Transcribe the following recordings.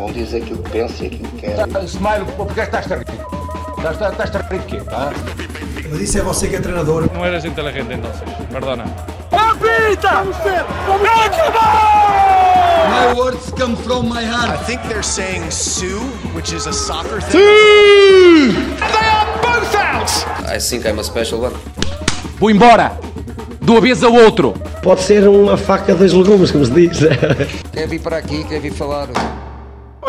Cada um diz aquilo que pensa e aquilo que quer. Smile, porque estás a rir? Estás, a rir de quê? Ah? Mas isso é você que é treinador. No eres inteligente entonces, perdona. My words come from my I heart. think they're saying Sue, which is a soccer thing. I think I'm a special one. Vou embora! De uma vez ao outro! Pode ser uma faca dos legumes, como se diz. Quer vir para aqui, quer vir falar.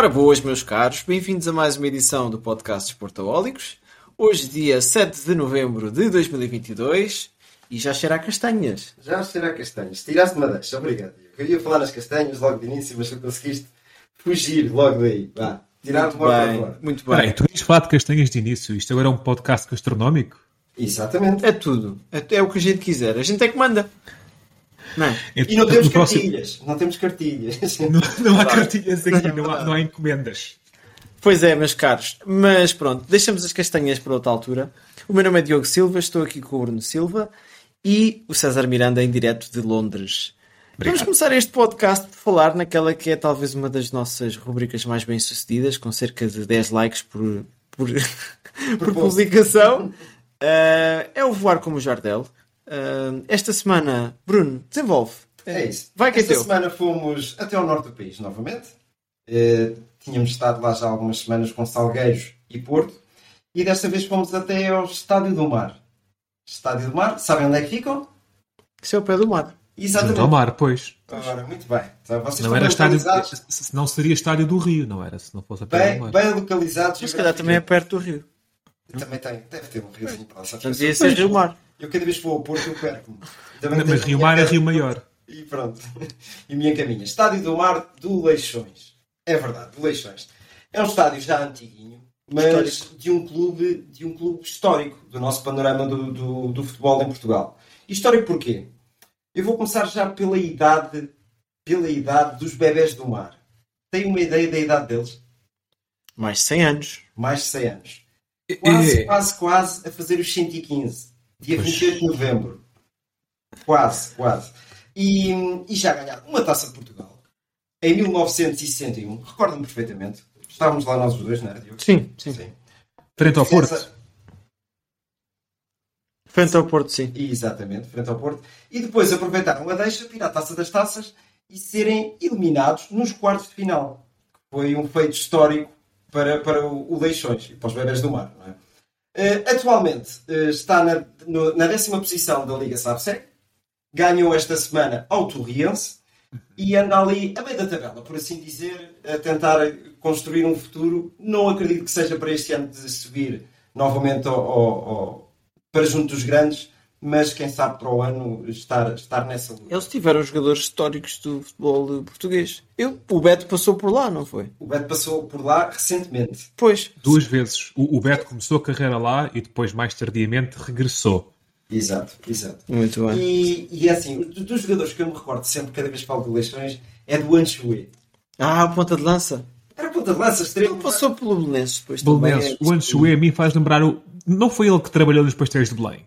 Ora boas, meus caros, bem-vindos a mais uma edição do podcast Esportaólicos. Hoje, dia 7 de novembro de 2022, e já cheira a castanhas. Já será castanhas. Tiraste-me a deixa, obrigado. Eu ia falar nas castanhas logo de início, mas tu conseguiste fugir logo daí. Vá, tirar-te Muito logo fora. muito Peraí, bem. tu ias falar de castanhas de início. Isto agora é um podcast gastronómico? Exatamente. É tudo. É, é o que a gente quiser. A gente é que manda. Não é? E não temos próximo- cartilhas. Não temos cartilhas. Não, não há cartilhas aqui, não há, não há encomendas. Pois é, meus caros. Mas pronto, deixamos as castanhas para outra altura. O meu nome é Diogo Silva, estou aqui com o Bruno Silva e o César Miranda em direto de Londres. Vamos começar este podcast por falar naquela que é talvez uma das nossas rubricas mais bem sucedidas, com cerca de 10 likes por, por, por publicação. Ah, é o Voar como o Jardel. Ah, esta semana, Bruno, desenvolve. É isso. Vai que é Esta teu. semana fomos até ao norte do país novamente. Eh, tínhamos estado lá já há algumas semanas com Salgueiros e Porto. E desta vez fomos até ao Estádio do Mar. Estádio do Mar, sabem onde é que ficam? Isso é o pé do mar. Exatamente. Junto ao mar, pois. Ora, muito bem. Então, vocês Não era estádio. localizados não seria estádio do Rio, não era? Se não fosse a pé Bem, do mar. bem localizados. Mas se calhar também é perto do rio. Também tem, deve ter um riozinho para lá. devia ser Rio Mar. Eu cada vez que vou ao Porto eu perco-me. Também Mas Rio minha Mar é Rio Maior. E pronto. E me encaminha. Estádio do Mar do Leixões. É verdade, do Leixões. É um estádio já antiguinho, mas de um clube, de um clube histórico do nosso panorama do, do, do futebol em Portugal. E histórico porquê? Eu vou começar já pela idade, pela idade dos bebés do mar. Tem uma ideia da idade deles? Mais de 100 anos. Mais de 100 anos. Quase, É. quase, quase a fazer os 115. Dia Pois. 28 de novembro. Quase, quase. E, e já ganharam uma taça de Portugal. Em 1961. Recordo-me perfeitamente. Estávamos lá nós os dois, não era, Diogo? Sim, sim. Sim. Frente ao Porto. Essa- Frente ao Porto, sim. Exatamente, frente ao Porto. E depois aproveitaram a deixa, tirar a taça das taças e serem eliminados nos quartos de final. Foi um feito histórico para, para o, o Leixões e para os bebés do mar. Não é? Eh, atualmente eh, está na, no- na décima posição da Liga Sabsec. Ganhou esta semana ao Torriense e anda ali a meio da tabela, por assim dizer, a tentar construir um futuro. Não acredito que seja para este ano de subir novamente ao- ao- ao, para junto dos grandes, mas quem sabe para o ano estar, estar nessa luta. Eles tiveram jogadores históricos do futebol português. Eu, o Beto passou por lá, não foi? O Beto passou por lá recentemente. Pois. Duas vezes. O, o Beto começou a carreira lá e depois, mais tardiamente, regressou. Exato, exato. Muito bem. E, e é assim, do- dos jogadores que eu me recordo sempre, cada vez que falo de eleições, é do Anchoé. Ah, ponta de lança. Era ponta de lança, extremo. Ele passou pelo Belenenses depois também. Belenenses. O Anchoé a mim faz lembrar o. Não foi ele que trabalhou nos pastéis de Belém?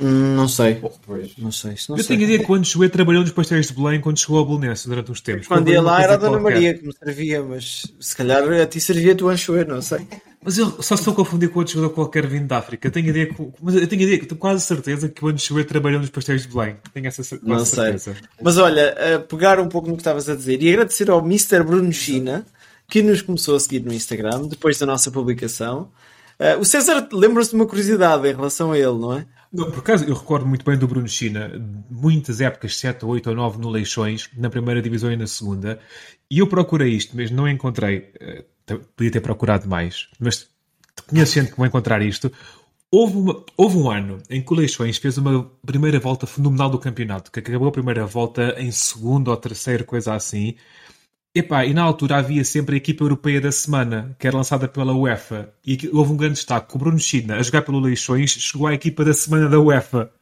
Não sei. Pois. Não sei. Não Eu sei. tenho a ideia que o Anchoé trabalhou nos pastéis de Belém quando chegou a Belenenses durante uns tempos. Quando ia lá era a Dona qualquer. Maria que me servia, mas se calhar a ti servia-te o anchoê, não sei. Mas eu só estou a confundir com outro jogador qualquer vindo da África. Tenho a ideia que, mas eu tenho a ideia que tenho quase certeza que o Anchoé trabalhou nos pastéis de Belém. Tenho essa Não quase sei. certeza. Mas olha, a pegar um pouco no que estavas a dizer e agradecer ao Mr. Bruno China que nos começou a seguir no Instagram depois da nossa publicação. Ah, o César lembra-se de uma curiosidade em relação a ele, não é? Não, por acaso, eu recordo muito bem do Bruno China, muitas épocas, 7, 8 ou 9 no Leixões, na primeira divisão e na segunda, e eu procurei isto, mas não encontrei. eh, Podia ter procurado mais, mas que vai encontrar isto. Houve, uma- houve um ano em que o Leixões fez uma primeira volta fenomenal do campeonato, que acabou a primeira volta em segundo ou terceiro, coisa assim. Epá, e na altura havia sempre a equipa europeia da semana, que era lançada pela UEFA. E houve um grande destaque. que O Bruno China, a jogar pelo Leixões, chegou à equipa da semana da UEFA.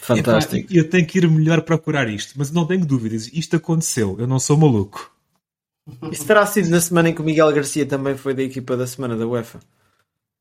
Fantástico. Epá, eu tenho que ir melhor procurar isto, mas não tenho dúvidas. Isto aconteceu. Eu não sou maluco. Isso terá sido na semana em que o Miguel Garcia também foi da equipa da semana da UEFA.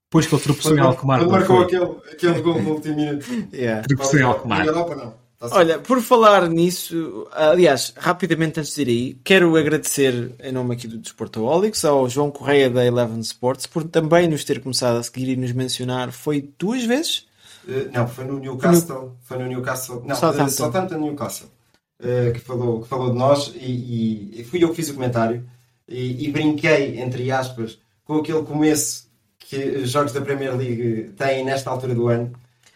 Depois que ele tropeçou em. Quando não marcou aquele, aquele gol no último minuto. Yeah. Tropeçou em Na Alkmaar. Europa não. Olha, por falar nisso, aliás, rapidamente antes de ir aí, quero agradecer em nome aqui do Desportaholics ao João Correia da Eleven Sports por também nos ter começado a seguir e nos mencionar. Foi duas vezes? Uh, não, foi no Newcastle. Foi no Newcastle. Não, Southampton, uh, Southampton Newcastle. Uh, que, falou, que falou de nós e, e, fui eu que fiz o comentário e, e brinquei, entre aspas, com aquele começo que os jogos da Premier League têm nesta altura do ano,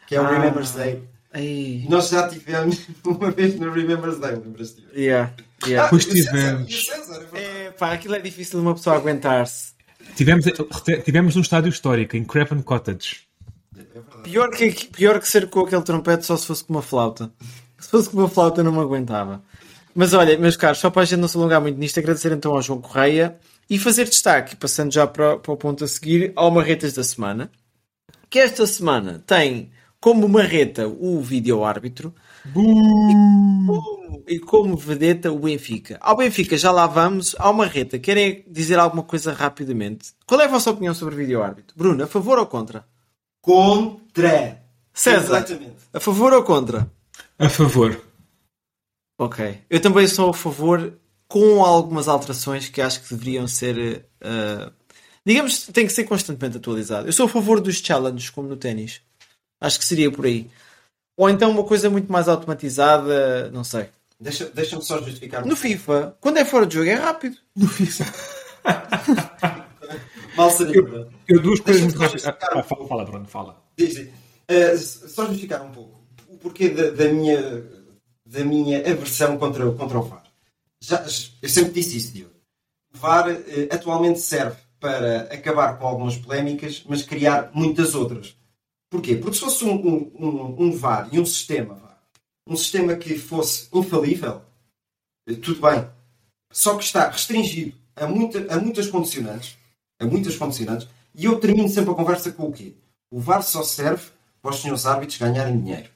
que é o ah. Remember's Day. Ei. Nós já tivemos uma vez no Remember's Day, lembras-te? Yeah, yeah. Ah, pois tivemos. É, pá, aquilo é difícil de uma pessoa aguentar-se. Tivemos, tivemos num estádio histórico, em Craven Cottage. pior, que, pior que ser com aquele trompete só se fosse com uma flauta. Se fosse com uma flauta não me aguentava. Mas olha, meus caros, só para a gente não se alongar muito nisto, agradecer então ao João Correia e fazer destaque, passando já para, para o ponto a seguir, ao Marretas da Semana. Que esta semana tem como marreta o vídeo-árbitro e como, e como vedeta o Benfica. Ao Benfica já lá vamos, ao marreta, querem dizer alguma coisa rapidamente? Qual é a vossa opinião sobre o vídeo-árbitro? Bruno, a favor ou contra? Contra! César, a favor ou contra? A favor. Ok. Eu também sou a favor com algumas alterações que acho que deveriam ser. Uh, digamos, tem que ser constantemente atualizado. Eu sou a favor dos challenges, como no ténis. Acho que seria por aí. Ou então uma coisa muito mais automatizada, não sei. Deixa-me deixa só justificar. No FIFA, quando é fora de jogo, é rápido. No FIFA. Mal seria. Eu, eu duas coisas muito rápidas. Ah, fala, fala, Bruno, fala. Diz, uh, só justificar um pouco o porquê da, da, minha, da minha aversão contra, contra o VAR. Já, eu sempre disse isso, Diogo. O VAR uh, atualmente serve para acabar com algumas polémicas, mas criar muitas outras. Porquê? Porque se fosse um, um, um, VAR e um sistema, um sistema que fosse infalível, eh, tudo bem. Só que está restringido a, muita, a muitas condicionantes, a muitas condicionantes, e eu termino sempre a conversa com o quê? O VAR só serve para os senhores árbitros ganharem dinheiro.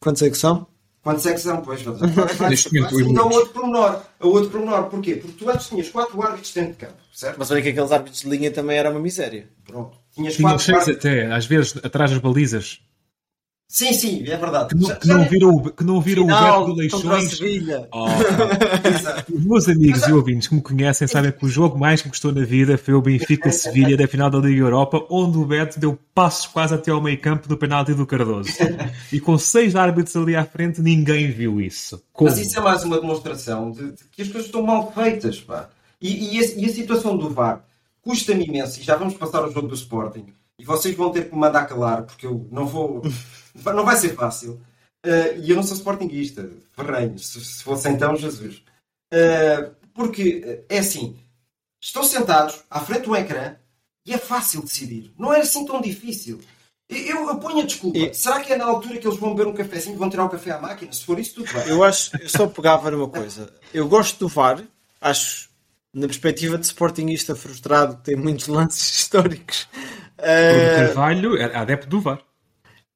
Quantos é que são? Quantos é que são? Pois, ainda há outro pormenor. A outro pormenor. Porquê? Porque tu antes tinhas quatro árbitros dentro de campo, certo? Mas olha que aqueles árbitros de linha também era uma miséria. Pronto. Tinhas Tinha seis até, às vezes, atrás das balizas. Sim, sim, é verdade. Que não, que não viram, que não viram o Beto de Leixões. Oh, Os meus amigos Mas, e ouvintes que me conhecem sabem que o jogo mais que me gostou na vida foi o Benfica-Sevilha da final da Liga Europa, onde o Beto deu passos quase até ao meio campo do penalti do Cardoso. E com seis árbitros ali à frente, ninguém viu isso. Como? Mas isso é mais uma demonstração de, de que as coisas estão mal feitas. Pá. E, e, a, e a situação do VAR custa-me imenso, e já vamos passar ao jogo do Sporting, e vocês vão ter que me mandar calar, porque eu não vou. não vai ser fácil. Uh, e eu não sou Sportingista, ferrenhos, se, se fosse então Jesus. Uh, porque é assim: estão sentados à frente do ecrã e é fácil decidir. Não é assim tão difícil. Eu, eu ponho a desculpa. E... Será que é na altura que eles vão beber um cafezinho e vão tirar o café à máquina? Se for isso, tudo bem. Eu acho, eu só pegava numa coisa. Eu gosto do VAR, acho na perspectiva de Sportingista frustrado, que tem muitos lances históricos. Uh, Carvalho é adepto do VAR.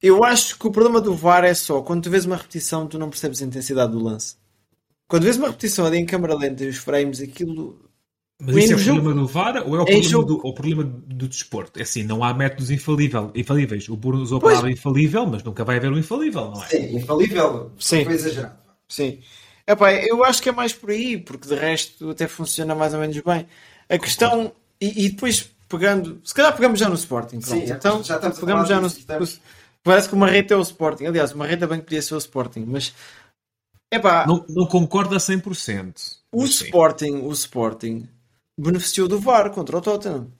Eu acho que o problema do VAR é só quando tu vês uma repetição, tu não percebes a intensidade do lance. Quando vês uma repetição ali em câmera lenta e os frames, aquilo. Mas isso é o jogo... problema do VAR ou é o problema, jogo... do, o problema do desporto? É assim, não há métodos infalível, infalíveis. O Bruno usou a palavra infalível, mas nunca vai haver um infalível, não é? Sim, infalível. Sim. Foi exagerado. Sim. Epá, eu acho que é mais por aí, porque de resto até funciona mais ou menos bem. A questão, e, e depois pegando, se calhar pegamos já no Sporting. Pronto. Sim, então já estamos pegamos já no. Estamos... Parece que uma reta é o Sporting. Aliás, uma reta bem podia ser o Sporting, mas epá, não, não concordo a 100%. O Sporting, o Sporting beneficiou do VAR contra o Tottenham.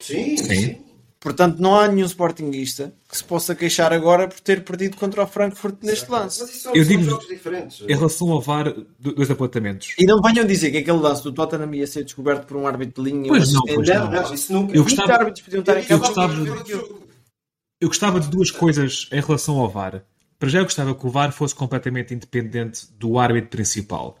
Sim, sim. sim. Portanto, não há nenhum Sportingista que se possa queixar agora por ter perdido contra o Frankfurt neste lance. Mas isso são, Eu digo jogos diferentes. Em relação ao VAR, dois apontamentos. E não venham dizer que aquele lance do Tottenham ia ser descoberto por um árbitro de linha. Pois não, pois não. não. Isso nunca... Eu gostava, árbitros podiam estar em eu, gostava, eu gostava de duas coisas em relação ao VAR. Para já, eu gostava que o VAR fosse completamente independente do árbitro principal.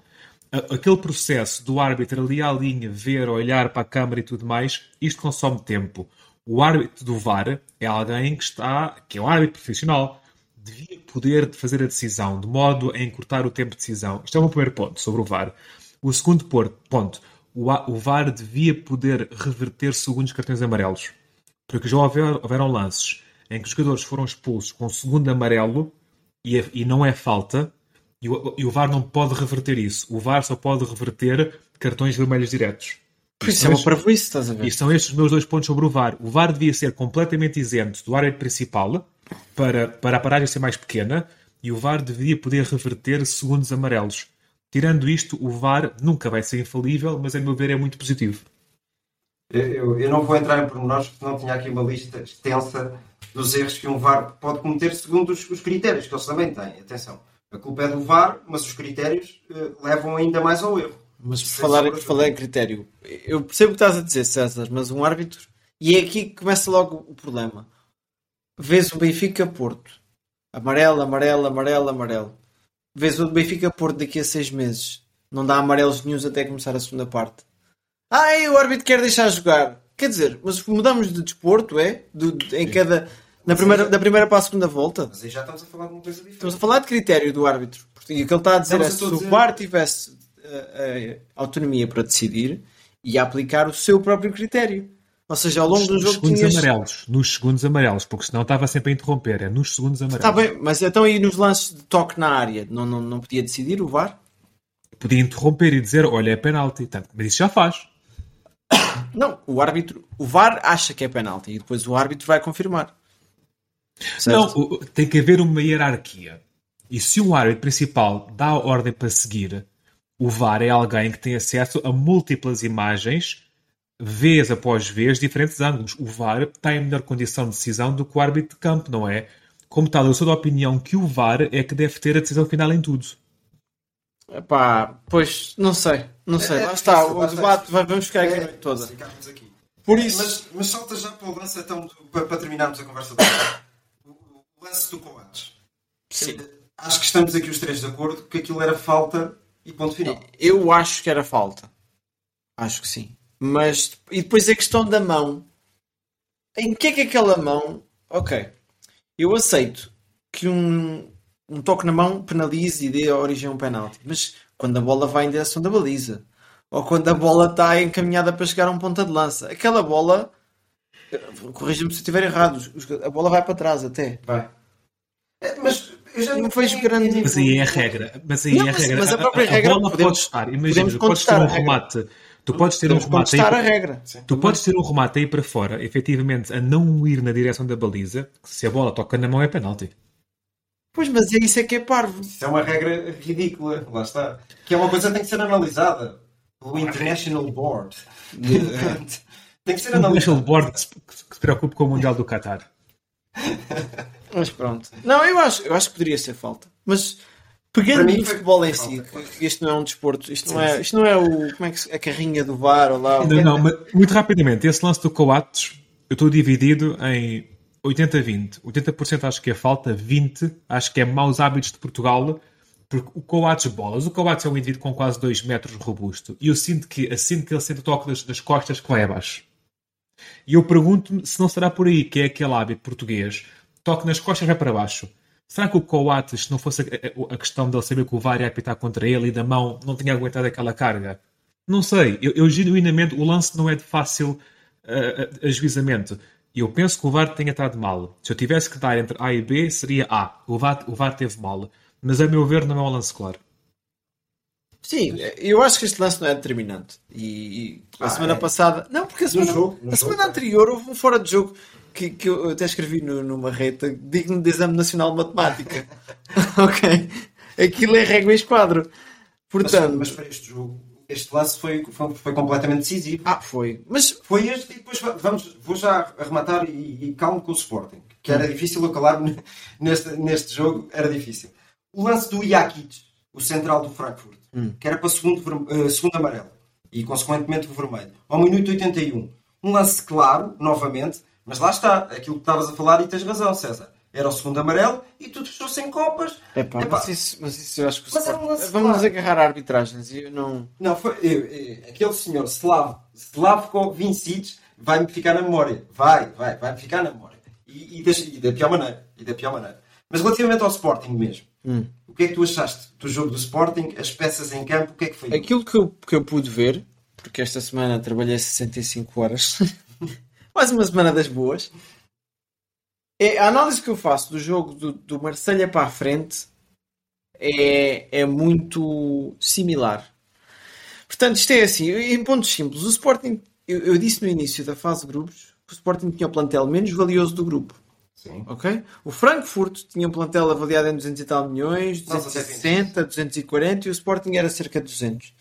Aquele processo do árbitro ali à linha, ver, olhar para a câmara e tudo mais, isto consome tempo o árbitro do VAR é alguém que está, que é um árbitro profissional, devia poder fazer a decisão de modo a encurtar o tempo de decisão. Isto é o meu primeiro ponto sobre o VAR. O segundo ponto, o VAR devia poder reverter segundos cartões amarelos. Porque já houveram lances em que os jogadores foram expulsos com o segundo amarelo e, e não é falta, E o, e o VAR não pode reverter isso. O VAR só pode reverter cartões vermelhos diretos. Por isso é uma parvoíce, estás a ver? E são estes os meus dois pontos sobre o VAR. O VAR devia ser completamente isento do área principal para, para a paragem ser mais pequena e o VAR devia poder reverter segundos amarelos. Tirando isto, o VAR nunca vai ser infalível, mas a meu ver é muito positivo. Eu, eu, não vou entrar em pormenores porque não tinha aqui uma lista extensa dos erros que um VAR pode cometer segundo os, os critérios que eles também têm. Atenção, a culpa é do VAR, mas os critérios uh, levam ainda mais ao erro. Mas por falar, por falar em critério, eu percebo o que estás a dizer, César, mas um árbitro. E é aqui que começa logo o problema. Vês o Benfica Porto. Amarelo, amarelo, amarelo, amarelo. Vês o Benfica Porto daqui a seis meses. Não dá amarelos nenhums até começar a segunda parte. Ah, o árbitro quer deixar jogar. Quer dizer, mas mudamos de desporto, é? Do, de, em cada. Na primeira, já... da primeira para a segunda volta. Mas aí já estamos a falar de uma coisa diferente. Estamos a falar de critério do árbitro. E o que ele está a dizer estamos é se o. VAR tivesse uh, autonomia para decidir e aplicar o seu próprio critério. Ou seja, ao longo do jogo segundos tinhas... amarelos, nos segundos amarelos, porque senão estava sempre a interromper, é nos segundos amarelos. Está bem, mas então aí nos lances de toque na área, não, não, não podia decidir o VAR? Podia interromper e dizer, olha, é penalti, mas isso já faz. Não, o árbitro, o VAR acha que é penalti e depois o árbitro vai confirmar. Certo? Não, tem que haver uma hierarquia. E se o árbitro principal dá a ordem para seguir, o VAR é alguém que tem acesso a múltiplas imagens, vez após vez, diferentes ângulos. O VAR está em melhor condição de decisão do que o árbitro de campo, não é? Como tal, eu sou da opinião que o VAR é que deve ter a decisão final em tudo. Epá, pois, não sei, não sei. É, lá está, o debate, vai, vamos ficar aqui é, toda. Aqui. Por isso... Mas, mas salta já para o lance, então, para, para terminarmos a conversa. o, o lance do Coates. Sim. Acho que estamos aqui os três de acordo que aquilo era falta e ponto final. Eu acho que era falta. Acho que sim. Mas, e depois a questão da mão. Em que é que aquela mão. Ok. Eu aceito que um, um toque na mão penalize e dê a origem a um penalti. Mas quando a bola vai em direção da baliza. Ou quando a bola está encaminhada para chegar a um ponta de lança. Aquela bola. Corrija-me se eu estiver errado. A bola vai para trás até. Vai. É, mas eu já não vejo grande. Mas aí é a regra. Mas aí não, é a regra. Mas a própria a, a regra. bola podemos, pode estar. Imagina, tu podes ter um remate. Tu podes ter um remate aí. A regra. Tu podes ter um remate aí para fora, efetivamente, a não ir na direção da baliza. Se a bola toca na mão é penalti. Pois, mas é isso é que é parvo. Isso é uma regra ridícula. Lá está. Que é uma coisa que tem que ser analisada pelo International Board. tem que ser analisada. O International Board que se, que se preocupe com o Mundial do Qatar. Mas pronto. Não, eu acho, eu acho que poderia ser falta. Mas pegando no futebol em si, isto não é um desporto, isto não é, isto não é o como é que a carrinha do VAR ou lá. Não, não, mas muito rapidamente, esse lance do Coates, eu estou dividido em 80-20. 80%, acho que é falta, 20% acho que é maus hábitos de Portugal, porque o Coates bolas, o Coates é um indivíduo com quase 2 metros robusto, e eu sinto que assim que ele sente o toque das, das costas que vai abaixo. E eu pergunto-me se não será por aí que é aquele hábito português toque nas costas vai para baixo. Será que o Coates, se não fosse a, a, questão dele saber que o VAR ia apitar contra ele e da mão, não tinha aguentado aquela carga? Não sei. Eu, eu genuinamente, o lance não é de fácil uh, ajuizamento. E eu penso que o VAR tenha estado mal. Se eu tivesse que dar entre A e B, seria A. O VAR, o VAR teve mal. Mas, a meu ver, não é um lance claro. Sim, eu acho que este lance não é determinante. E, e a ah, semana é? passada. Não, porque a semana, jogo, a semana anterior houve um fora de jogo que, que eu até escrevi no, numa reta digno de exame nacional de matemática. ok? Aquilo é régua e esquadro. Portanto, mas, mas para este jogo, este lance foi, foi, foi, completamente decisivo. Ah, foi. Mas foi este e depois vamos, vou já arrematar e, e calmo com o Sporting, que era hum. difícil eu calar neste, neste jogo, era difícil. O lance do Iakic, o central do Frankfurt, hum. que era para segundo, uh, segundo amarelo e consequentemente o vermelho, ao minuto 81. Um lance claro, novamente, mas lá está, aquilo que estavas a falar e tens razão, César. Era o segundo amarelo e tudo fechou sem copas. Epá, Epá. Mas, isso, mas isso eu acho que o Sport... um Vamos nos agarrar a arbitragens e eu não. Não, foi. Eu, eu, aquele senhor Slav, Slavko Vincic, vai-me ficar na memória. Vai, vai, vai-me ficar na memória. E, e, deixa, e, da pior maneira. E da pior maneira. Mas relativamente ao Sporting mesmo, hum. o que é que tu achaste do jogo do Sporting, as peças em campo, o que é que foi? Aquilo que eu, que eu pude ver, porque esta semana trabalhei 65 horas. mais uma semana das boas. É, a análise que eu faço do jogo do, do Marselha para a frente é, é muito similar. Portanto, isto é assim, em pontos simples, o Sporting, eu, eu disse no início da fase de grupos, que o Sporting tinha o plantel menos valioso do grupo. Sim. Ok? O Frankfurt tinha um plantel avaliado em 200 e tal milhões, Nossa, 260, 240 e o Sporting era cerca de 200.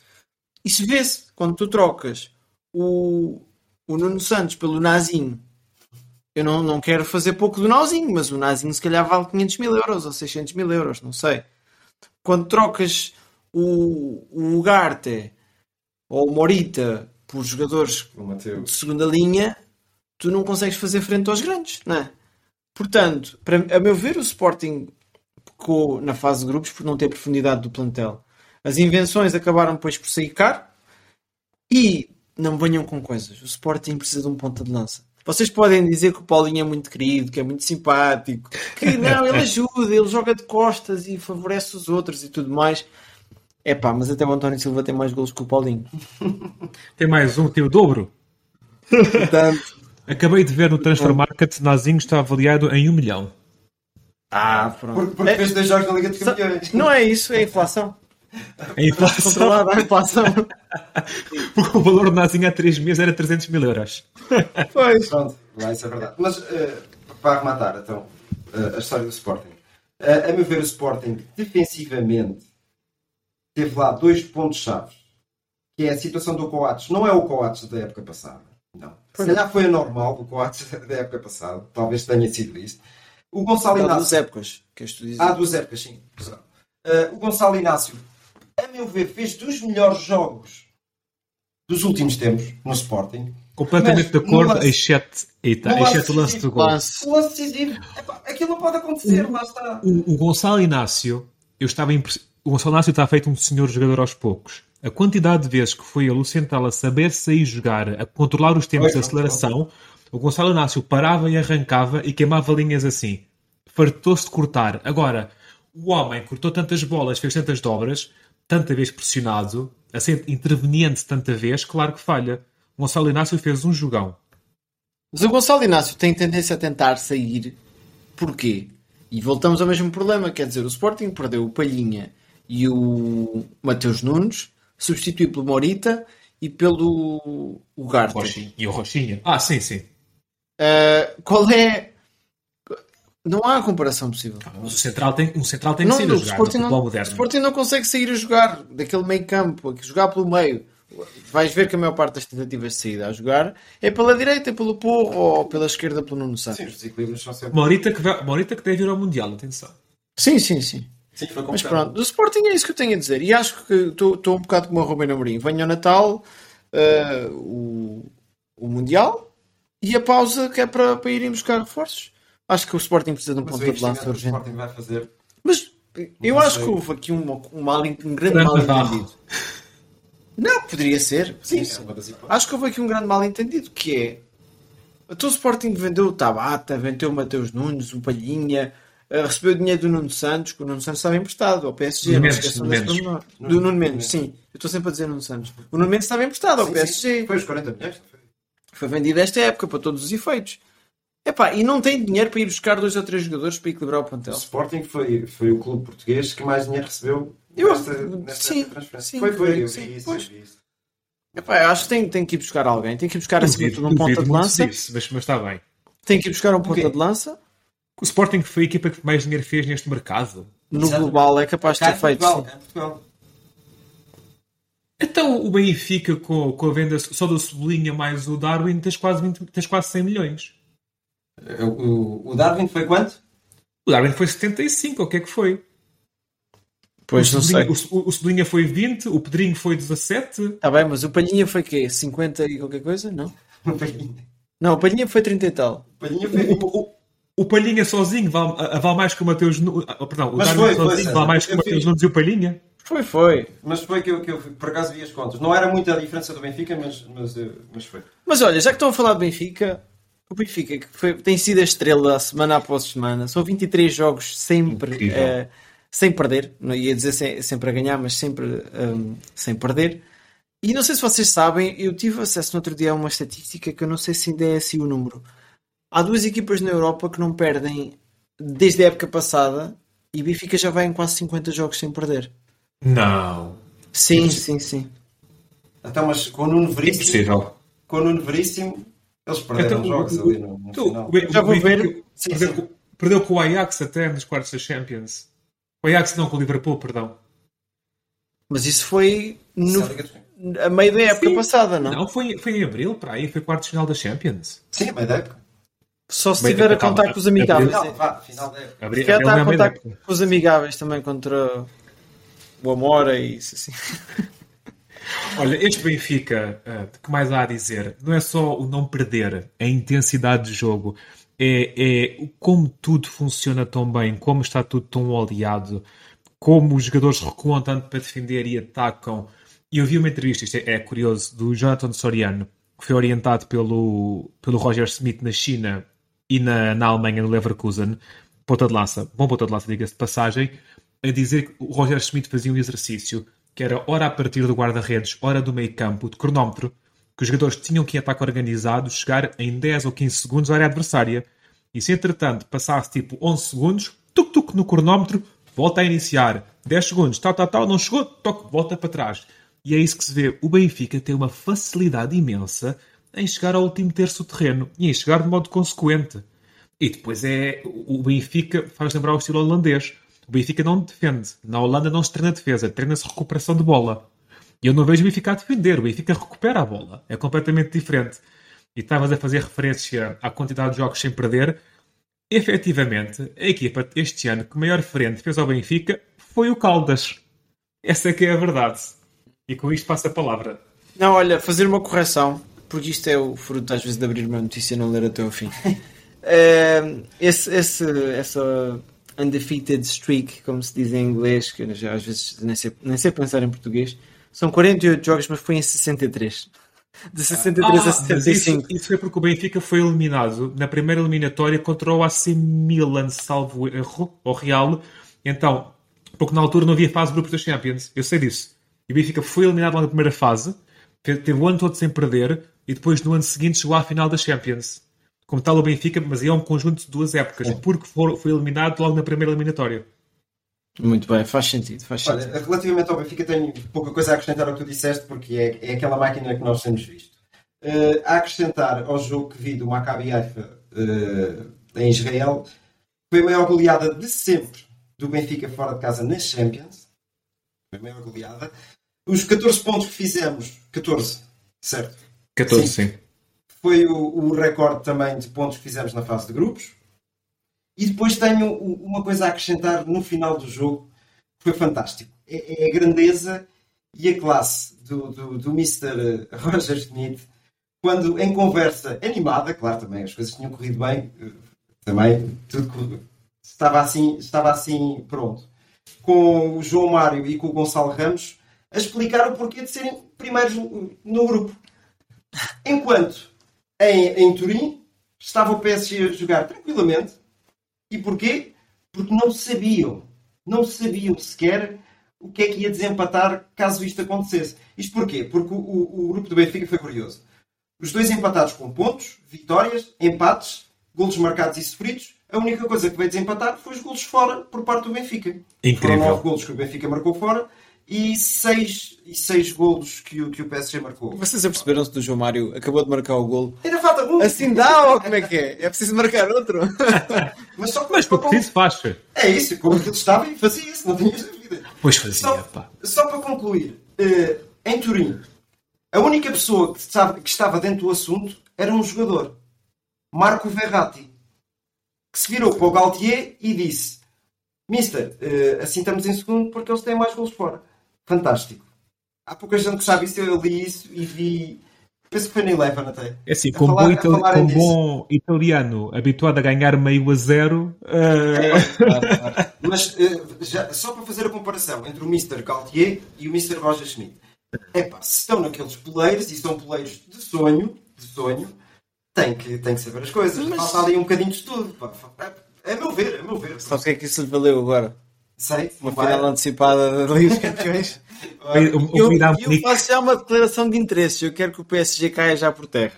Isso vê-se quando tu trocas o, o Nuno Santos pelo Nazinho. Eu não, não quero fazer pouco do Nazinho, mas o Nazinho se calhar vale 500 mil euros ou 600 mil euros, não sei. Quando trocas o, o Ugarte ou o Morita por jogadores de segunda linha, tu não consegues fazer frente aos grandes, não é? Portanto, para, a meu ver, o Sporting pecou na fase de grupos por não ter profundidade do plantel. As invenções acabaram depois por sair caro e não venham com coisas. O Sporting precisa de um ponta de lança. Vocês podem dizer que o Paulinho é muito querido, que é muito simpático, que não, ele ajuda, ele joga de costas e favorece os outros e tudo mais. É pá, mas até o António Silva tem mais golos que o Paulinho. Tem mais um, tem o dobro. Portanto, Acabei de ver no Transfer Market, Nazinho está avaliado em 1 milhão. ah, pronto. Porque, porque É- fez dois jogos na Liga de Campeões. Não é isso, é a inflação. A inflação, Controlada a inflação. porque o valor do Nazinho há 3 meses era 300 mil euros. Pois. Pronto, lá isso é verdade. Mas eh, para arrematar, então, eh, a história do Sporting. Eh, a meu ver, o Sporting, defensivamente, teve lá dois pontos-chave. Que é a situação do Coates. Não é o Coates da época passada. Não. Se calhar foi anormal do Coates da época passada. Talvez tenha sido isso. O Gonçalo Há Inácio... duas épocas. Há duas épocas, sim. Eh, o Gonçalo Inácio, a meu ver, fez dos melhores jogos dos últimos tempos no Sporting. Completamente de acordo, lance- exceto, eita, no exceto o lance do gol. O lance decisivo, aquilo não pode acontecer, lá está. O, o Gonçalo Inácio, eu estava impre- o Gonçalo Inácio está feito um senhor jogador aos poucos. A quantidade de vezes que foi o a saber sair jogar, a controlar os tempos de aceleração, o Gonçalo Inácio parava e arrancava e queimava linhas assim. Fartou-se de cortar. Agora, o homem cortou tantas bolas, fez tantas dobras, tanta vez pressionado, a ser interveniente tanta vez, claro que falha. O Gonçalo Inácio fez um jogão. Mas o Gonçalo Inácio tem tendência a tentar sair. Porquê? E voltamos ao mesmo problema, quer dizer, o Sporting perdeu o Palhinha e o Mateus Nunes, substituiu pelo Morita e pelo Ugarte. Rochinha. E o Rochinha. Ah, sim, sim. Uh, qual é... Não há comparação possível. Mas o central tem, um central tem que Não, sair o a jogar no Sporting, não, o moderno. Sporting não consegue sair a jogar daquele meio campo, a jogar pelo meio. Vais ver que a maior parte das tentativas de saída a jogar é pela direita, pelo Porro ou pela esquerda pelo Nuno Santos. Sim, os desequilíbrios são sempre. Maurita que, vai, Maurita que deve ir ao Mundial, atenção. Sim, sim, sim. Sim, Mas pronto, do Sporting é isso que eu tenho a dizer. E acho que estou um bocado como o Rubén Amorim. Venha o Natal, eh, o, o Mundial e a pausa que é para, para irem buscar reforços. Acho que o Sporting precisa de um Mas o ponto de lança o urgente. Sporting vai fazer. Mas eu Não acho sei. que houve aqui um, um, mal, um grande Grande mal barro. entendido. Não, poderia ser. Sim, poderia é. Acho que houve aqui um grande mal entendido que é então o Sporting vendeu o Tabata, vendeu o Mateus Nunes, o Palhinha, eh, recebeu dinheiro do Nuno Santos, que o Nuno Santos estava emprestado ao PSG, Nuno não Mendes, esqueçam Nuno Mendes. pormenor. Nuno- Do Nuno Mendes, sim. Eu estou sempre a dizer Nuno Santos. O Nuno Mendes estava emprestado ao Sim, PSG. sim. Foi os 40 milhões. Foi vendido esta época para todos os efeitos. Epá, e não tem dinheiro para ir buscar dois ou três jogadores para equilibrar o O plantel. Sporting foi, foi o clube português que mais dinheiro recebeu Eu- nesta, nesta sim, transferência. sim, foi, foi. Eu sim, vi isso, pois. eu vi isso. Epá, eu acho que tem, tem que ir buscar alguém. Tem que ir buscar acima de tudo um ponta de lança. disso, mas, mas está bem. Tem que ir buscar um ponta quê? de lança. O Sporting foi a equipa que mais dinheiro fez neste mercado. No Exato. global é capaz de ter feito. Portugal, em Portugal. Então o Benfica com, com a venda só do Cebolinha mais o Darwin tens quase, 20, tens quase 100 milhões. O, o- o Darwin foi quanto? O Darwin foi 75, ou o que é que foi? Pois o não sei. O, o Cebolinha foi 20, o Pedrinho foi 17. Está bem, mas o Palhinha foi quê? 50 e qualquer coisa? Não? O Palhinha. Não, o Palhinha foi 30 e tal. O Palhinha O, foi 20. o, o Palhinha sozinho vale, vale mais que o Mateus Nunes. ah, Perdão, o Mas Darwin foi, foi, sozinho vale mais que o Eu Mateus. Nunes e o Palhinha. Foi, foi. Mas foi que eu, que eu por acaso vi as contas. Não era muita a diferença do Benfica, mas, mas, eh, mas foi. Mas olha, já que estão a falar do Benfica, o Benfica que foi- tem sido a estrela semana após semana, são 23 jogos sempre Incrível. eh, sem perder, não ia dizer se- sempre a ganhar, mas sempre hum, sem perder. E não sei se vocês sabem, eu tive acesso no outro dia a uma estatística que eu não sei se ainda é assim o número. Há duas equipas na Europa que não perdem desde a época passada E o Benfica já vai em quase 50 jogos sem perder. Não. Sim, sim, sim. Então, mas com o Nuno Veríssimo, Impossível. com o Nuno Veríssimo, eles perderam Então, jogos o- ali no, no Tu, final. o- Já vou ver. Sim, Perdeu, sim. com- perdeu com o Ajax até nos quartos da Champions. O Ajax não, com o Liverpool, perdão. Mas isso foi no, é a meio da época Sim. passada, não? Não, foi, foi em abril, para aí, foi quartos de final da Champions. Sim, meio da época. Só se Bem, tiver a calma, contar com os amigáveis. Final, vá, final da época. Abril, Se abril está não a é contar com os amigáveis também contra o Amora e isso assim. Olha, este Benfica, ah, que mais há a dizer? Não é só o não perder, a intensidade de jogo, é, é como tudo funciona tão bem, como está tudo tão oleado, como os jogadores recuam tanto para defender e atacam. E eu vi uma entrevista, isto é, é curioso, do Jonathan Soriano, que foi orientado pelo, pelo Roger Smith na China e na, na Alemanha, no Leverkusen, ponta de lança, bom ponta de lança, diga-se de passagem, a dizer que o Roger Schmidt fazia um exercício que era hora a partir do guarda-redes, hora do meio campo, de cronómetro, que os jogadores tinham que em ataque organizado, chegar em 10 ou 15 segundos à área adversária. E se entretanto passasse tipo 11 segundos, tuc-tuc no cronómetro, volta a iniciar. 10 segundos, tal, tal, tal, não chegou, toque, volta para trás. E é isso que se vê. O Benfica tem uma facilidade imensa em chegar ao último terço do terreno e em chegar de modo consequente. E depois é. O Benfica faz lembrar o estilo holandês. O Benfica não defende. Na Holanda não se treina defesa, treina-se recuperação de bola. E eu não vejo o Benfica a defender, o Benfica recupera a bola. É completamente diferente. E estavas a fazer referência à quantidade de jogos sem perder. Efetivamente, a equipa este ano que maior frente fez ao Benfica foi o Caldas. Essa é que é a verdade. E com isto passa a palavra. Não, olha, fazer uma correção, porque isto é o fruto às vezes de abrir uma notícia e não ler até ao fim. Eh, esse, esse, essa undefeated streak, como se diz em inglês, que já às vezes nem sei, nem sei pensar em português, são 48 jogos, mas foi em 63. De 63 a Ah, mas 75. Isso, isso foi porque o Benfica foi eliminado na primeira eliminatória contra o AC Milan, salvo erro, ao Real. Então, porque na altura não havia fase de grupos da Champions. Eu sei disso. E o Benfica foi eliminado logo na primeira fase, teve, teve o ano todo sem perder, e depois no ano seguinte chegou à final da Champions. Como tal o Benfica, mas é um conjunto de duas épocas, porque foi, foi eliminado logo na primeira eliminatória. Muito bem, faz sentido, faz sentido. Olha, relativamente ao Benfica, tenho pouca coisa a acrescentar ao que tu disseste, porque é, é aquela máquina que nós temos visto. Eh, a acrescentar ao jogo que vi do Maccabi Haifa eh, em Israel, foi a maior goleada de sempre do Benfica fora de casa nas Champions. Foi a maior goleada. Os 14 pontos que fizemos, 14, certo? 14, Sim. sim. Foi o, o recorde também de pontos que fizemos na fase de grupos. E depois tenho uma coisa a acrescentar no final do jogo, que foi fantástico. É, é a grandeza e a classe do, do, do Mr. Roger Schmidt, quando em conversa animada, claro também, as coisas tinham corrido bem, eh, também tudo estava assim, estava assim pronto, com o João Mário e com o Gonçalo Ramos, a explicar o porquê de serem primeiros no grupo. Enquanto em, em Turim estava o PSG a jogar tranquilamente. E porquê? Porque não sabiam, não sabiam sequer o que é que ia desempatar caso isto acontecesse. Isto porquê? Porque o, o- o grupo do Benfica foi curioso. Os dois empatados com pontos, vitórias, empates, golos marcados e sofridos. A única coisa que veio desempatar foi os golos fora por parte do Benfica. Incrível. Foram nove golos que o Benfica marcou fora e seis, e seis golos que o, que o PSG marcou. Vocês aperceberam-se do João Mário acabou de marcar o golo. Ainda falta um. Assim dá ou como é que é? É preciso marcar outro? Mas só Mas por preciso faz. É isso, como ele estava e fazia isso, não tinhas dúvida. Pois fazia, Só, pá. só para concluir, eh, em Turim, a única pessoa que estava, que estava dentro do assunto era um jogador, Marco Verratti, que se virou para o Galtier e disse: Mister, eh, assim estamos em segundo porque eles têm mais golos fora. Fantástico. Há pouca gente que sabe isso, eu li isso e vi. Penso que foi na Eleven até. É assim, A com, falar- bom, a com disso. bom italiano habituado a ganhar meio a zero, eh, Mas eh, já- só para fazer a comparação entre o Mr. Galtier e o Mr. Roger Schmidt. Epá, se estão naqueles poleiros e são poleiros de sonho, de sonho, tem que, tem que saber as coisas. Falta ali um bocadinho de estudo. pá. É, é meu ver, é meu ver. Sabes o que é que isso lhe valeu agora? Sei, Uma vai. final antecipada da Liga dos Campeões. o, Eu, eu faço já uma declaração de interesses. Eu quero que o PSG caia já por terra.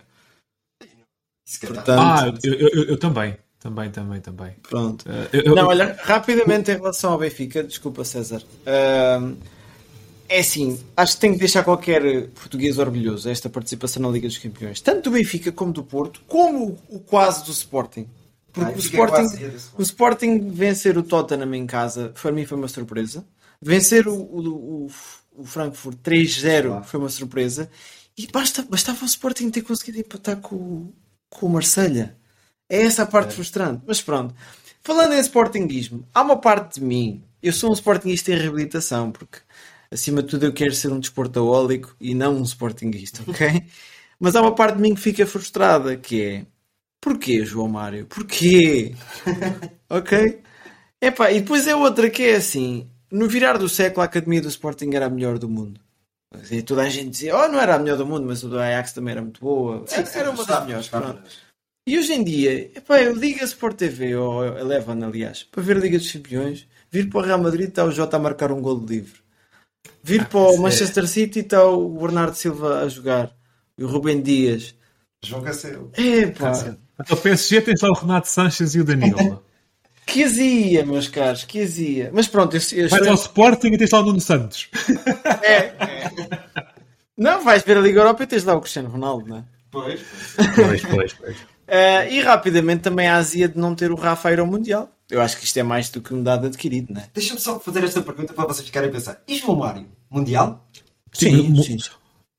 Se calhar. Portanto, Ah, eu, eu- eu- eu também. Também, também, também. Pronto. Uh, eu, não, olha, rapidamente em relação ao Benfica, desculpa César. Uh, é assim, acho que tem que deixar qualquer português orgulhoso esta participação na Liga dos Campeões. Tanto do Benfica como do Porto, como o quase do Sporting. Porque ah, o, Sporting, o Sporting vencer o Tottenham em casa, para mim foi uma surpresa. Vencer o, o, o Frankfurt 3-0 foi uma surpresa. E basta, bastava o Sporting ter conseguido empatar com, com o Marselha. É essa a parte é. frustrante. Mas pronto. Falando em Sportingismo, há uma parte de mim. Eu sou um Sportingista em reabilitação, porque acima de tudo eu quero ser um desportaólico e não um Sportingista, ok? Mas há uma parte de mim que fica frustrada, que é Porquê, João Mário? Porquê? ok? Epá, e depois é outra que é assim: no virar do século a Academia do Sporting era a melhor do mundo. E toda a gente dizia, oh, não era a melhor do mundo, mas o do Ajax também era muito boa. Sim, era uma das melhores. E hoje em dia, epá, eu ligo a Sport TV ou Eleven, aliás, para ver a Liga dos Campeões, vir para o Real Madrid está o Jota a marcar um gol livre. Vir ah, para o Manchester é. City está o Bernardo Silva a jogar. E o Rubem Dias. João Cancelo. É, pá. Então o PSG tem só o Renato Sanches e o Danilo. que azia, meus caros, que azia. Mas pronto, eu, eu Vais ao Sporting e tens lá o Nuno Santos. É, é. Não, vais ver a Liga Europa e tens lá o Cristiano Ronaldo, não é? Pois, pois, pois. pois. Uh, e rapidamente também a azia de não ter o Rafa ao Mundial. Eu acho que isto é mais do que um dado adquirido, não é? Deixa-me só fazer esta pergunta para vocês ficarem a pensar. E João Mário? Mundial? Sim, sim. sim.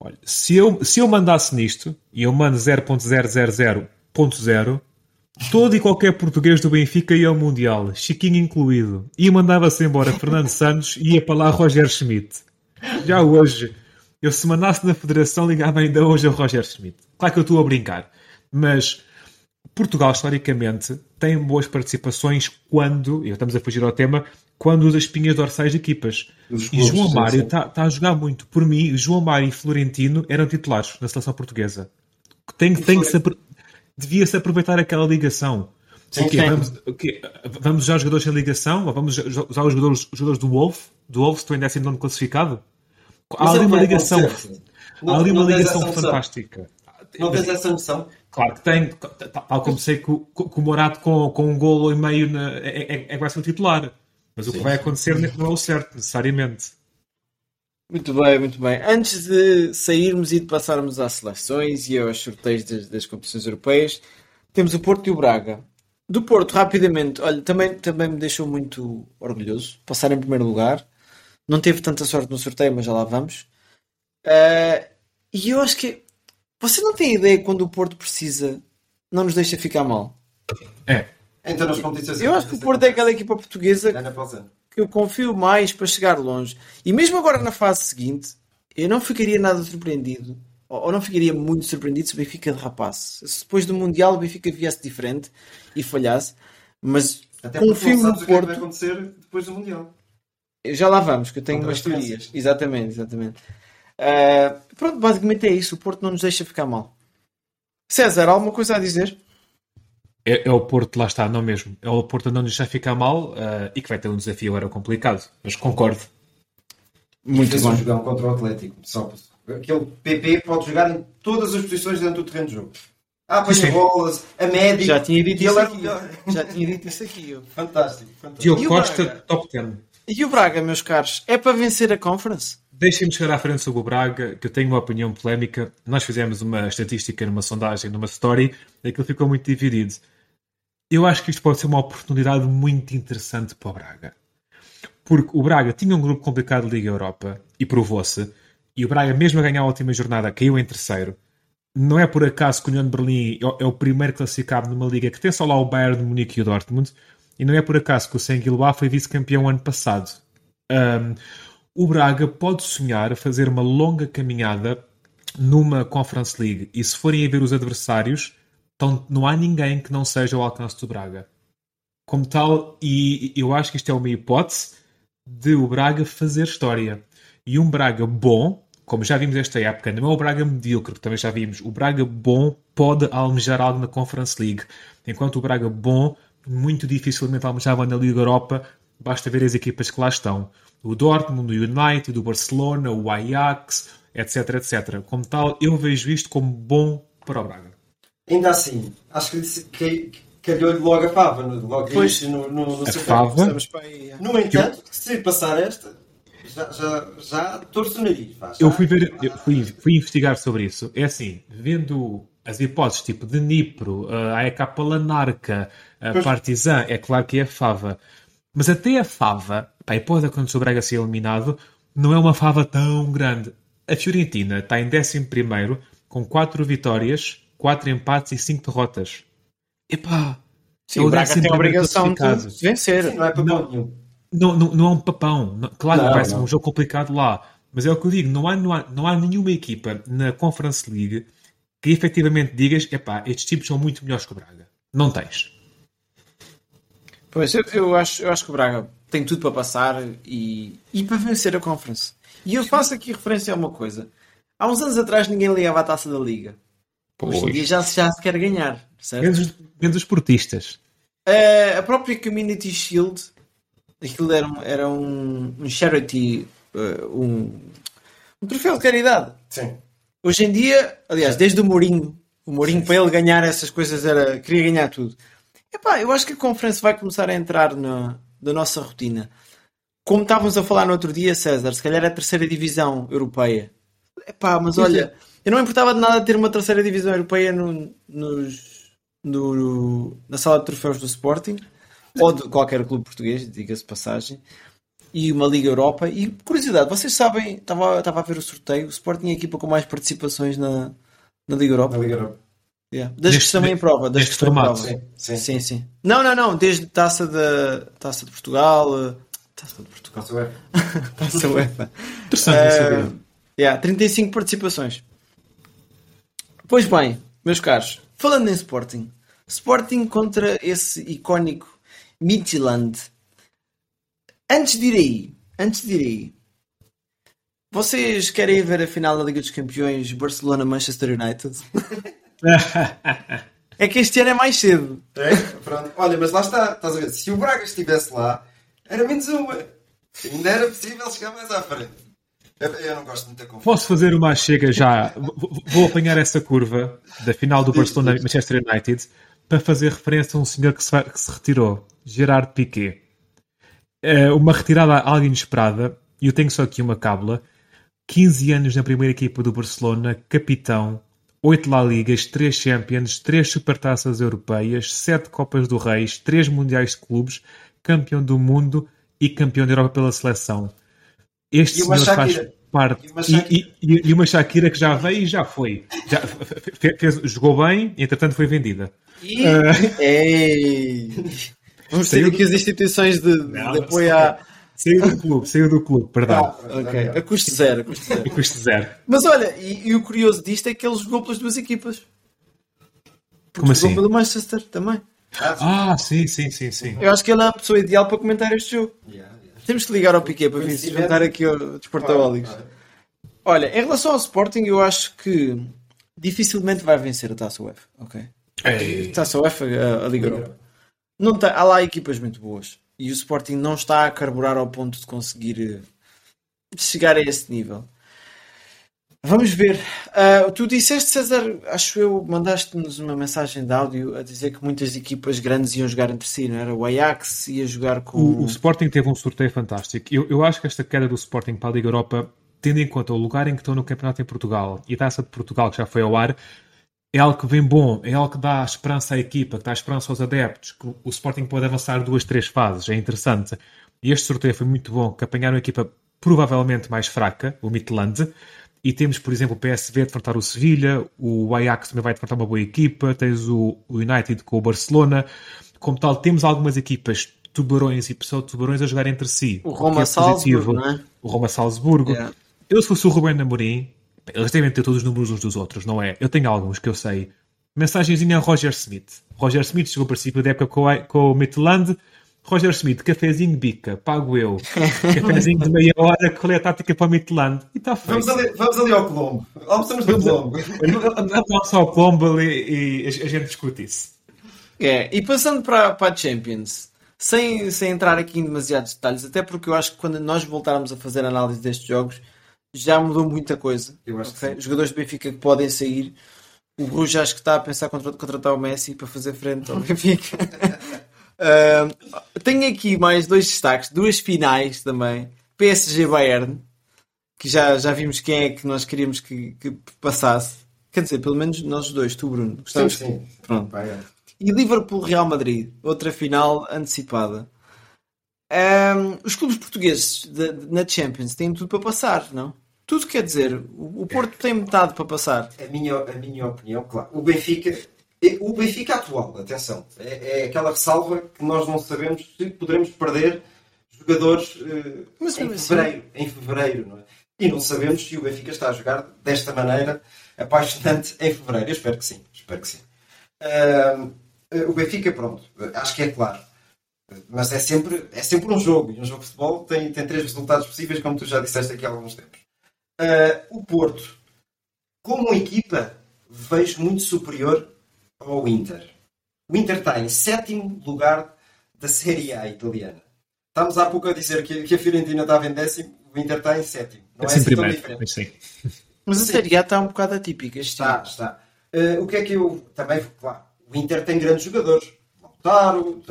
Olha, se eu, se eu mandasse nisto, e eu mando 0.000.0, todo e qualquer português do Benfica ia ao Mundial, Chiquinho incluído, e mandava-se embora Fernando Santos e ia para lá Roger Schmidt. Já hoje, eu se mandasse na Federação, ligava ainda hoje ao Roger Schmidt. Claro que eu estou a brincar, mas Portugal, historicamente, tem boas participações quando, e estamos a fugir ao tema, quando usa espinhas dorsais de equipas. e João Mário está tá a jogar muito. Por mim, João Mário e Florentino eram titulares na seleção portuguesa. Tem, tem que se, devia-se aproveitar aquela ligação. Sim, okay, vamos, okay, vamos usar os jogadores sem ligação? Ou vamos usar os jogadores, os jogadores do Wolf? Do Wolf, estou ainda assim não classificado? Há ali uma ligação. Há ali uma ligação fantástica. Não tens essa noção? Claro que tem, tal como sei que o, que o Morato com, com um golo e meio na, é, é, é, ser o titular. Mas o que vai acontecer não é o certo, necessariamente. Muito bem, muito bem. Antes de sairmos e de passarmos às seleções e aos sorteios das, das competições europeias, temos o Porto e o Braga. Do Porto, rapidamente, olha, também, também me deixou muito orgulhoso. Passar em primeiro lugar. Não teve tanta sorte no sorteio, mas já lá vamos. Uh, e eu acho que você não tem ideia quando o Porto precisa, não nos deixa ficar mal. É. Então nas competições. Eu acho que o Porto é aquela equipa portuguesa que eu confio mais para chegar longe. E mesmo agora na fase seguinte, eu não ficaria nada surpreendido. Ou não ficaria muito surpreendido se o Benfica derrapasse. Se depois do Mundial o Benfica viesse diferente e falhasse. Mas Até confio no Porto. O que, é que vai acontecer depois do Mundial? Já lá vamos, que eu tenho umas teorias. Exatamente, exatamente. Uh, pronto, basicamente é isso. O Porto não nos deixa ficar mal. César, alguma coisa a dizer? É, é, o Porto, lá está, não mesmo. É o Porto não nos deixa ficar mal uh, e que vai ter um desafio agora complicado. Mas concordo. Muito bom. jogar um contra o Atlético. Só, aquele PP pode jogar em todas as posições dentro do terreno de jogo. Ah, apanha bolas, a média. Já tinha dito isso aqui. Já tinha dito isso aqui. Fantástico. fantástico. Diogo Costa, top 10. E o Braga, meus caros, é para vencer a Conference? Deixem-me chegar à frente sobre o Braga, que eu tenho uma opinião polémica. Nós fizemos uma estatística numa sondagem, numa story, e aquilo ficou muito dividido. Eu acho que isto pode ser uma oportunidade muito interessante para o Braga. Porque o Braga tinha um grupo complicado de Liga Europa e provou-se. E o Braga, mesmo a ganhar a última jornada, caiu em terceiro. Não é por acaso que o União de Berlim é o primeiro classificado numa liga que tem só lá o Bayern de Munique e o Dortmund. E não é por acaso que o Senguiloa foi vice-campeão ano passado. Um, o Braga pode sonhar a fazer uma longa caminhada numa Conference League e se forem a ver os adversários, então não há ninguém que não seja ao alcance do Braga. Como tal, e eu acho que isto é uma hipótese de o Braga fazer história. E um Braga bom, como já vimos esta época, não é o Braga medíocre, que também já vimos, o Braga bom pode almejar algo na Conference League, enquanto o Braga bom muito dificilmente almejava na Liga Europa, basta ver as equipas que lá estão o Dortmund, o United, o Barcelona, o Ajax, etc, etc. Como tal, eu vejo isto como bom para o Braga. Ainda assim, acho que, que calhou-lhe logo a fava, no- logo Pois. no, no, no A seu fava? aí, é. No entanto, se passar esta, já, já, já torço o nariz. vá, já. Eu fui ver, eu fui, fui investigar sobre isso. É assim, vendo as hipóteses tipo de Nipro, a AEK Lanarca, a Pois. Partizan, é claro que é a Fava. Mas até a Fava, pá, a hipótese de quando o Braga ser eliminado, não é uma Fava tão grande. A Fiorentina está em 11 com 4 vitórias, 4 empates e 5 derrotas. Epá, Sim, o Braga tem a 11º obrigação de vencer. Sim, não é para Não. Não, não, é um papão. Claro Não, que vai ser não. um jogo complicado lá. Mas é o que eu digo, não há, não há, não há nenhuma equipa na Conference League que efetivamente digas, epá, estes tipos são muito melhores que o Braga. Não tens. Pois, eu, eu acho, eu acho que o Braga tem tudo para passar e, e para vencer a Conference. E eu faço aqui referência a uma coisa. Há uns anos atrás ninguém ligava à taça da Liga. Hoje em dia já, se- já se quer ganhar, certo? Menos, os- menos os portistas. Eh, a própria Community Shield, aquilo era um, era um, um charity, eh, um, um troféu de caridade. Sim. Hoje em dia, aliás, desde o Mourinho, o Mourinho para ele ganhar essas coisas era queria ganhar tudo. Epá, eu acho que a conferência vai começar a entrar na, na nossa rotina. Como estávamos a falar no outro dia, César, se calhar é a terceira divisão europeia. Epá, mas olha, eu não importava de nada ter uma terceira divisão europeia no, nos, no- na sala de troféus do Sporting ou de qualquer clube português, diga-se de passagem, e uma Liga Europa. E curiosidade, vocês sabem, estava, estava a ver o sorteio, o Sporting é a equipa com mais participações na, na Liga Europa. Na Liga Europa. Yeah. Das que Neste- estão em prova. Das que estão em formato. prova. Sim, sim. Sim, sim. Não, não, não. Desde taça de, taça de Portugal. eh, Taça de Portugal. O F. Taça UEFA. Interessante de saber. yeah, 35 participações. Pois bem, meus caros, falando em Sporting, Sporting contra esse icónico Midtjylland. Antes de ir aí, antes de ir aí, vocês querem ver a final da Liga dos Campeões Barcelona-Manchester United? é que este ano é mais cedo. É? Pronto. Olha, mas lá está, estás a ver? Se o Braga estivesse lá, era menos uma. Ainda era possível chegar mais à frente. Eu, eu não gosto muito da confusão. Posso fazer uma chega já? Vou- apanhar essa curva da final do Barcelona Manchester United para fazer referência a um senhor que se, que se retirou, Gerard Piquet. É uma retirada algo inesperada, e eu tenho só aqui uma cábula. 15 anos na primeira equipa do Barcelona, capitão, 8 La Ligas, 3 Champions, 3 Supertaças Europeias, 7 Copas do Reis, 3 Mundiais de Clubes, campeão do mundo e campeão da Europa pela seleção. Este E senhor faz parte. E uma E, Shakira. e- e- uma Shakira que já veio e já foi. Já fe- fe- fez- jogou bem e entretanto foi vendida. E... Ei! Vamos ter Saiu aqui as instituições de, de apoio à. Saiu do clube, saiu do clube, perdão. Ok, a custo zero. A custo zero. E custo zero. Mas olha, e, e o curioso disto é que ele jogou pelas duas equipas. Porque Como jogou assim? pelo Manchester também. Ah, sim, sim, sim, sim. Eu acho que ele é a pessoa ideal para comentar este jogo. Temos que ligar ao Piquet para vir se juntar aqui ao Desportaólicos. Olha, em relação ao Sporting, eu acho que dificilmente vai vencer a Taça UEFA. Ok? A Taça UEFA, a, a Liga Europa. Não tá, há lá equipas muito boas. E o Sporting não está a carburar ao ponto de conseguir eh, chegar a esse nível. Vamos ver. Ah, tu disseste, César, acho eu, mandaste-nos uma mensagem de áudio a dizer que muitas equipas grandes iam jogar entre si, não era? O Ajax ia jogar com. O, o Sporting teve um sorteio fantástico. Eu, eu acho que esta queda do Sporting para a Liga Europa, tendo em conta o lugar em que estão no campeonato em Portugal e a taça de Portugal que já foi ao ar, é algo que vem bom, é algo que dá esperança à equipa, que dá esperança aos adeptos, que o Sporting pode avançar duas, três fases, é interessante. E este sorteio foi muito bom, que apanharam a equipa provavelmente mais fraca, o Midland, e temos, por exemplo, o PSV a defrontar o Sevilha, o Ajax também vai defrontar uma boa equipa, tens o, United com o Barcelona. Como tal, temos algumas equipas tubarões e pseudo-tubarões a jogar entre si. O que Roma é Salzburgo, é? O Roma Salzburgo. Yeah. Eu, se fosse o Rubén Amorim, eles devem ter todos os números uns dos outros, não é? Eu tenho alguns que eu sei. Mensagenzinha a Roger Smith. Roger Smith chegou a princípio da época com o Midland. Roger Smith, cafezinho bica, pago eu. Cafezinho de meia hora, qual é a tática para o Midland? E está feito. Vamos ali, vamos ali ao Colombo. Almoçamos no Colombo. Vamos ao Combo e, e a gente discute isso. É, e passando para, para a Champions, sem, sem entrar aqui em demasiados detalhes, até porque eu acho que quando nós voltarmos a fazer análise destes jogos, já mudou muita coisa. Eu acho que ok? Jogadores do Benfica que podem sair, O Bruges acho que está a pensar contra, contratar o Messi para fazer frente ao Benfica. Uh, tenho aqui mais dois destaques, duas finais também. PSG Bayern, que já, já vimos quem é que nós queríamos que, que passasse. Quer dizer, pelo menos nós dois, tu, Bruno. Gostamos Sim, sim. Pronto. Bayern. E Liverpool Real Madrid, outra final antecipada. Um, os clubes portugueses de- de- na Champions têm tudo para passar, não? Tudo quer dizer, o, o Porto tem metade para passar. A minha, a minha opinião, claro. O Benfica, o Benfica atual, atenção, é, é aquela ressalva que nós não sabemos se poderemos perder jogadores eh, Mas em assim- fevereiro, em fevereiro, não é? E não sabemos se o Benfica está a jogar desta maneira apaixonante em fevereiro. Eu espero que sim, espero que sim. Eh, o Benfica, pronto, acho que é claro. Mas é sempre, é sempre um jogo. E um jogo de futebol tem, tem três resultados possíveis, como tu já disseste aqui há alguns tempos. Ah, o Porto, como equipa, vejo muito superior ao Inter. O Inter está em sétimo lugar da Série A italiana. Estamos há pouco a dizer que, que a Fiorentina estava em décimo, o Inter está em sétimo. Não é Assim assim tão primeiro. diferente. Mas sim. Mas a Série A está um bocado atípica Está, ano. está. Eh, o que é que eu também, claro, o Inter tem grandes jogadores. Lautaro,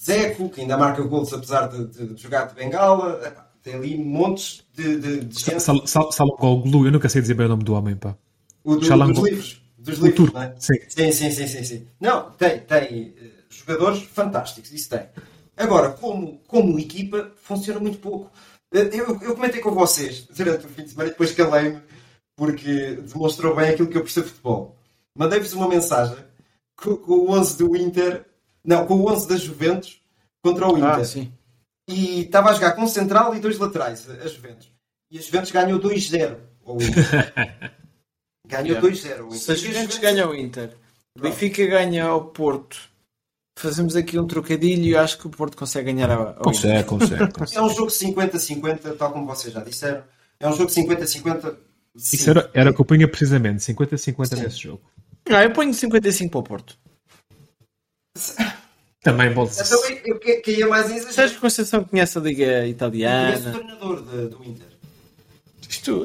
Zeco, que ainda marca gols apesar de, de- de jogar de bengala. Tem ali montes de, de, de gente. Sal- Sal- Salongoglu, eu nunca sei dizer bem o nome do homem, pá. O do- dos livros. Dos O livros, não é? sim. Sim, sim, sim, sim, sim. Não, tem, tem eh, jogadores fantásticos, isso tem. Agora, como, como equipa, funciona muito pouco. Eh, Eu, eu comentei com vocês durante o fim de semana e depois calei-me porque demonstrou bem aquilo que eu percebo de futebol. Mandei-vos uma mensagem com, com o 11 do Inter, não, com o 11 da Juventus contra o Inter. Ah, sim. E estava a jogar com um central e dois laterais, a a Juventus. E a Juventus ganhou 2-0 ao Inter. ganhou 2-0 ao Inter. Se a Juventus ganha o Inter, o Benfica ganha ao Porto, fazemos aqui um trocadilho e eu acho que o Porto consegue ganhar ao, ao Inter. Consegue, consegue. consegue. É um jogo 50-50, tal como vocês já disseram. É um jogo 50-50. Isso era, era o que eu punha precisamente, 50-50 nesse jogo. Não, eu ponho 55 para o Porto. Também volto Eu também eu que- caía mais em exagero. Sérgio Conceição conhece a Liga Eu conheço o Italiana. treinador de- do Inter.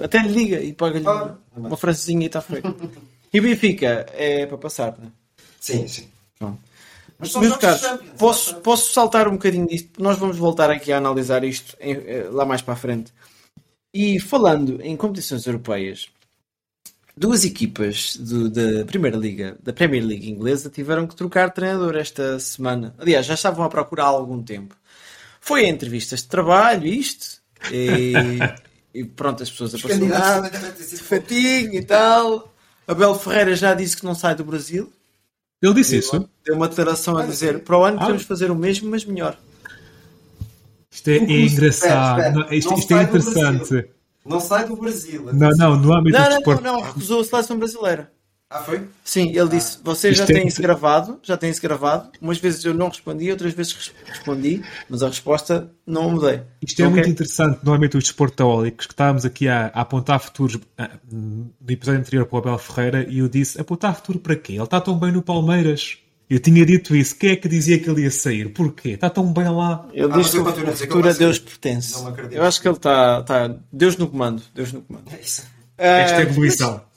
Até lhe liga e paga-lhe Ah, uma, uma francesinha e está feito. E o Benfica é para passar, não é? Sim, sim. Pronto. Mas Meus caros, posso, posso saltar um bocadinho disto? Nós vamos voltar aqui a analisar isto em- eh, lá mais para a frente. E falando em competições europeias, duas equipas do- da Primeira Liga, da Premier League inglesa, tiveram que trocar treinador esta semana. Aliás, já estavam a procurar há algum tempo. Foi a entrevistas de trabalho, isto, e, e pronto, as pessoas apaixonadas, sido fatinho e tal. Abel Ferreira já disse que não sai do Brasil. Ele disse isso. Deu uma declaração a dizer para o ano Ah. podemos fazer o mesmo, mas melhor. Isto é, é engraçado. Espera, espera. Isto isto é interessante. Não sai do Brasil. Não, não, no âmbito Não, do desporto. não, não, recusou a seleção brasileira. Ah, foi? Sim, ele disse, vocês já Isto é têm isso gravado, já têm isso gravado. Umas vezes eu não respondi, outras vezes res- respondi, mas a resposta não mudei. Isto é Ok? muito interessante no âmbito dos desportaólicos, que estávamos aqui a, a apontar futuros ah, no episódio anterior para o Abel Ferreira e eu disse, apontar futuro para quê? Ele está tão bem no Palmeiras. Eu tinha dito isso. Quem é que dizia que ele ia sair? Porquê? Está tão bem lá. Ele Ah, diz mas que eu o continuo a dizer que futuro ele a Deus pertence. Não me acredito. Eu acho que ele está, está Deus no comando. Deus no comando. É isso. Esta Ah, evolução. Mas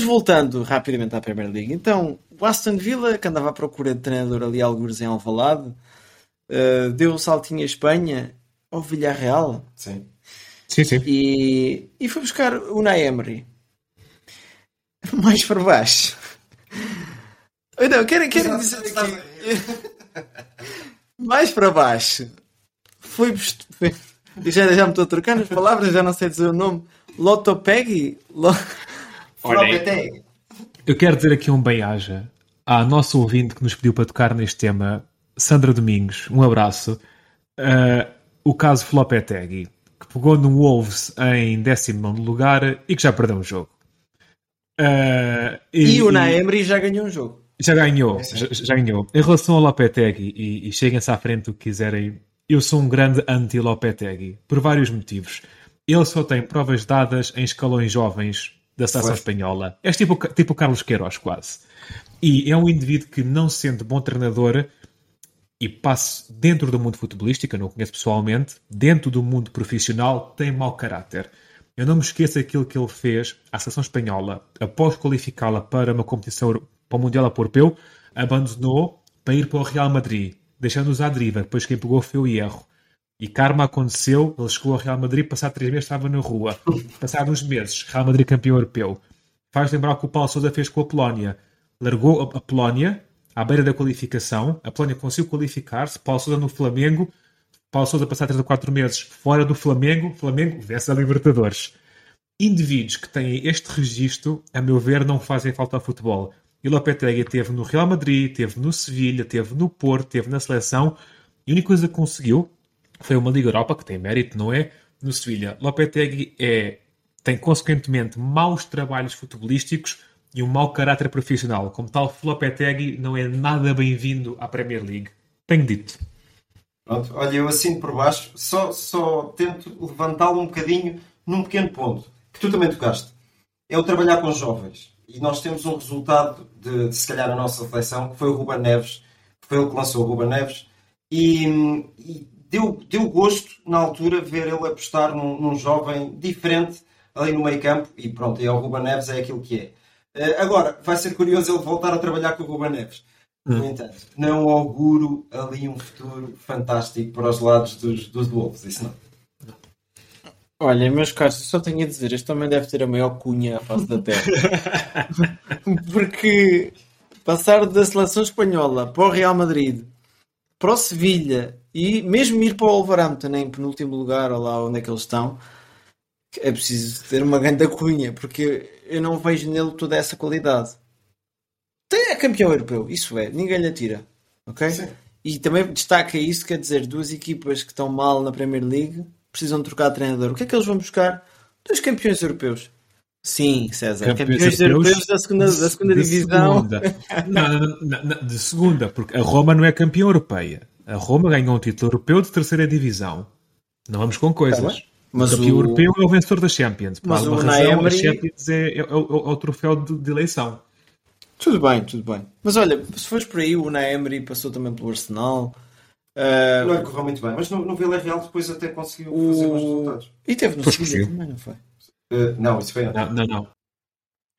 voltando rapidamente à Premier League, então o Aston Villa, que andava à procura de treinador ali algures em Alvalade, eh, deu um saltinho à Espanha ao Villarreal Sim. Sim, sim. e, e foi buscar o Emery mais para baixo. Não, quero, quero dizer aqui mais para baixo foi, já, já me estou a trocar nas palavras, já não sei dizer o nome. Lotopegui? Lo... Flopeteg. Eu quero dizer aqui um bem-aja à nossa ouvinte que nos pediu para tocar neste tema, Sandra Domingos. Um abraço. Ah, o caso Flopetegui, que pegou no Wolves em 19 lugar e que já perdeu um jogo. Ah, E, o Naemri já ganhou um jogo. Já ganhou, já, já ganhou. Em relação ao Lopetegui, e, e cheguem-se à frente o que quiserem, eu sou um grande anti-Lopetegui, por vários motivos. Ele só tem provas dadas em escalões jovens da seleção espanhola. É tipo, tipo o Carlos Queiroz, quase. E é um indivíduo que, não sendo bom treinador, e passo dentro do mundo futebolístico, eu não o conheço pessoalmente, dentro do mundo profissional, tem mau caráter. Eu não me esqueço aquilo que ele fez à seleção espanhola após qualificá-la para uma competição para o Mundial Europeu, abandonou para ir para o Real Madrid, deixando-os à deriva. Depois quem pegou foi o Hierro. E karma aconteceu, ele chegou ao Real Madrid, passado três meses estava na rua. Passado uns meses, Real Madrid campeão europeu. Faz lembrar o que o Paulo Sousa fez com a Polónia. Largou a Polónia à beira da qualificação, a Polónia conseguiu qualificar-se, Paulo Sousa no Flamengo, Paulo Sousa passar 3 ou 4 meses fora do Flamengo, Flamengo vence a Libertadores. Indivíduos que têm este registro, a meu ver, não fazem falta ao futebol. E Lopetegui teve no Real Madrid, teve no Sevilha, teve no Porto, teve na seleção. E a única coisa que conseguiu foi uma Liga Europa, que tem mérito, não é? No Sevilha. Lopetegui é, tem, consequentemente, maus trabalhos futebolísticos e um mau caráter profissional. Como tal, Lopetegui não é nada bem-vindo à Premier League. Tenho dito. Pronto, olha, eu assino por baixo, só, só tento levantá-lo um bocadinho num pequeno ponto, que tu também tocaste. É o trabalhar com jovens. E nós temos um resultado de, de se calhar, a nossa reflexão, que foi o Ruben Neves, foi ele que lançou o Ruben Neves, e, e deu, deu gosto, na altura, ver ele apostar num, num jovem diferente ali no meio campo, e pronto, e é o Ruben Neves é aquilo que é. Uh, agora, vai ser curioso ele voltar a trabalhar com o Ruben Neves. No hum. entanto, não auguro ali um futuro fantástico para os lados dos, dos Wolves, isso não. Olha, meus caros, só tenho a dizer, este também deve ter a maior cunha à face da terra. Porque passar da seleção espanhola para o Real Madrid, para o Sevilha e mesmo ir para o Wolverhampton em penúltimo lugar, ou lá onde é que eles estão, é preciso ter uma grande cunha, porque eu não vejo nele toda essa qualidade. Tem, é campeão europeu, isso é, ninguém lhe atira. Ok? Sim. E também destaca isso, quer dizer, duas equipas que estão mal na Premier League precisam trocar de treinador. O que é que eles vão buscar? Dois campeões europeus. Sim, César. Campeões, campeões europeus, da segunda, da segunda de divisão. Segunda. não, não, não, não, de segunda, porque a Roma não é campeã europeia. A Roma ganhou um título europeu de terceira divisão. Não vamos com coisas. Tá mas o campeão o... europeu é o vencedor da Champions. Por mas alguma razão, Emery... a Champions é, é, é, o, é o troféu de, de eleição. Tudo bem, tudo bem. Mas olha, se fores por aí, o Unai Emery passou também pelo Arsenal. Uh, não correu muito bem, mas no, no Villarreal depois até conseguiu o... fazer bons resultados. E teve no Sevilha também, não foi? Uh, não, isso foi Não, não, não.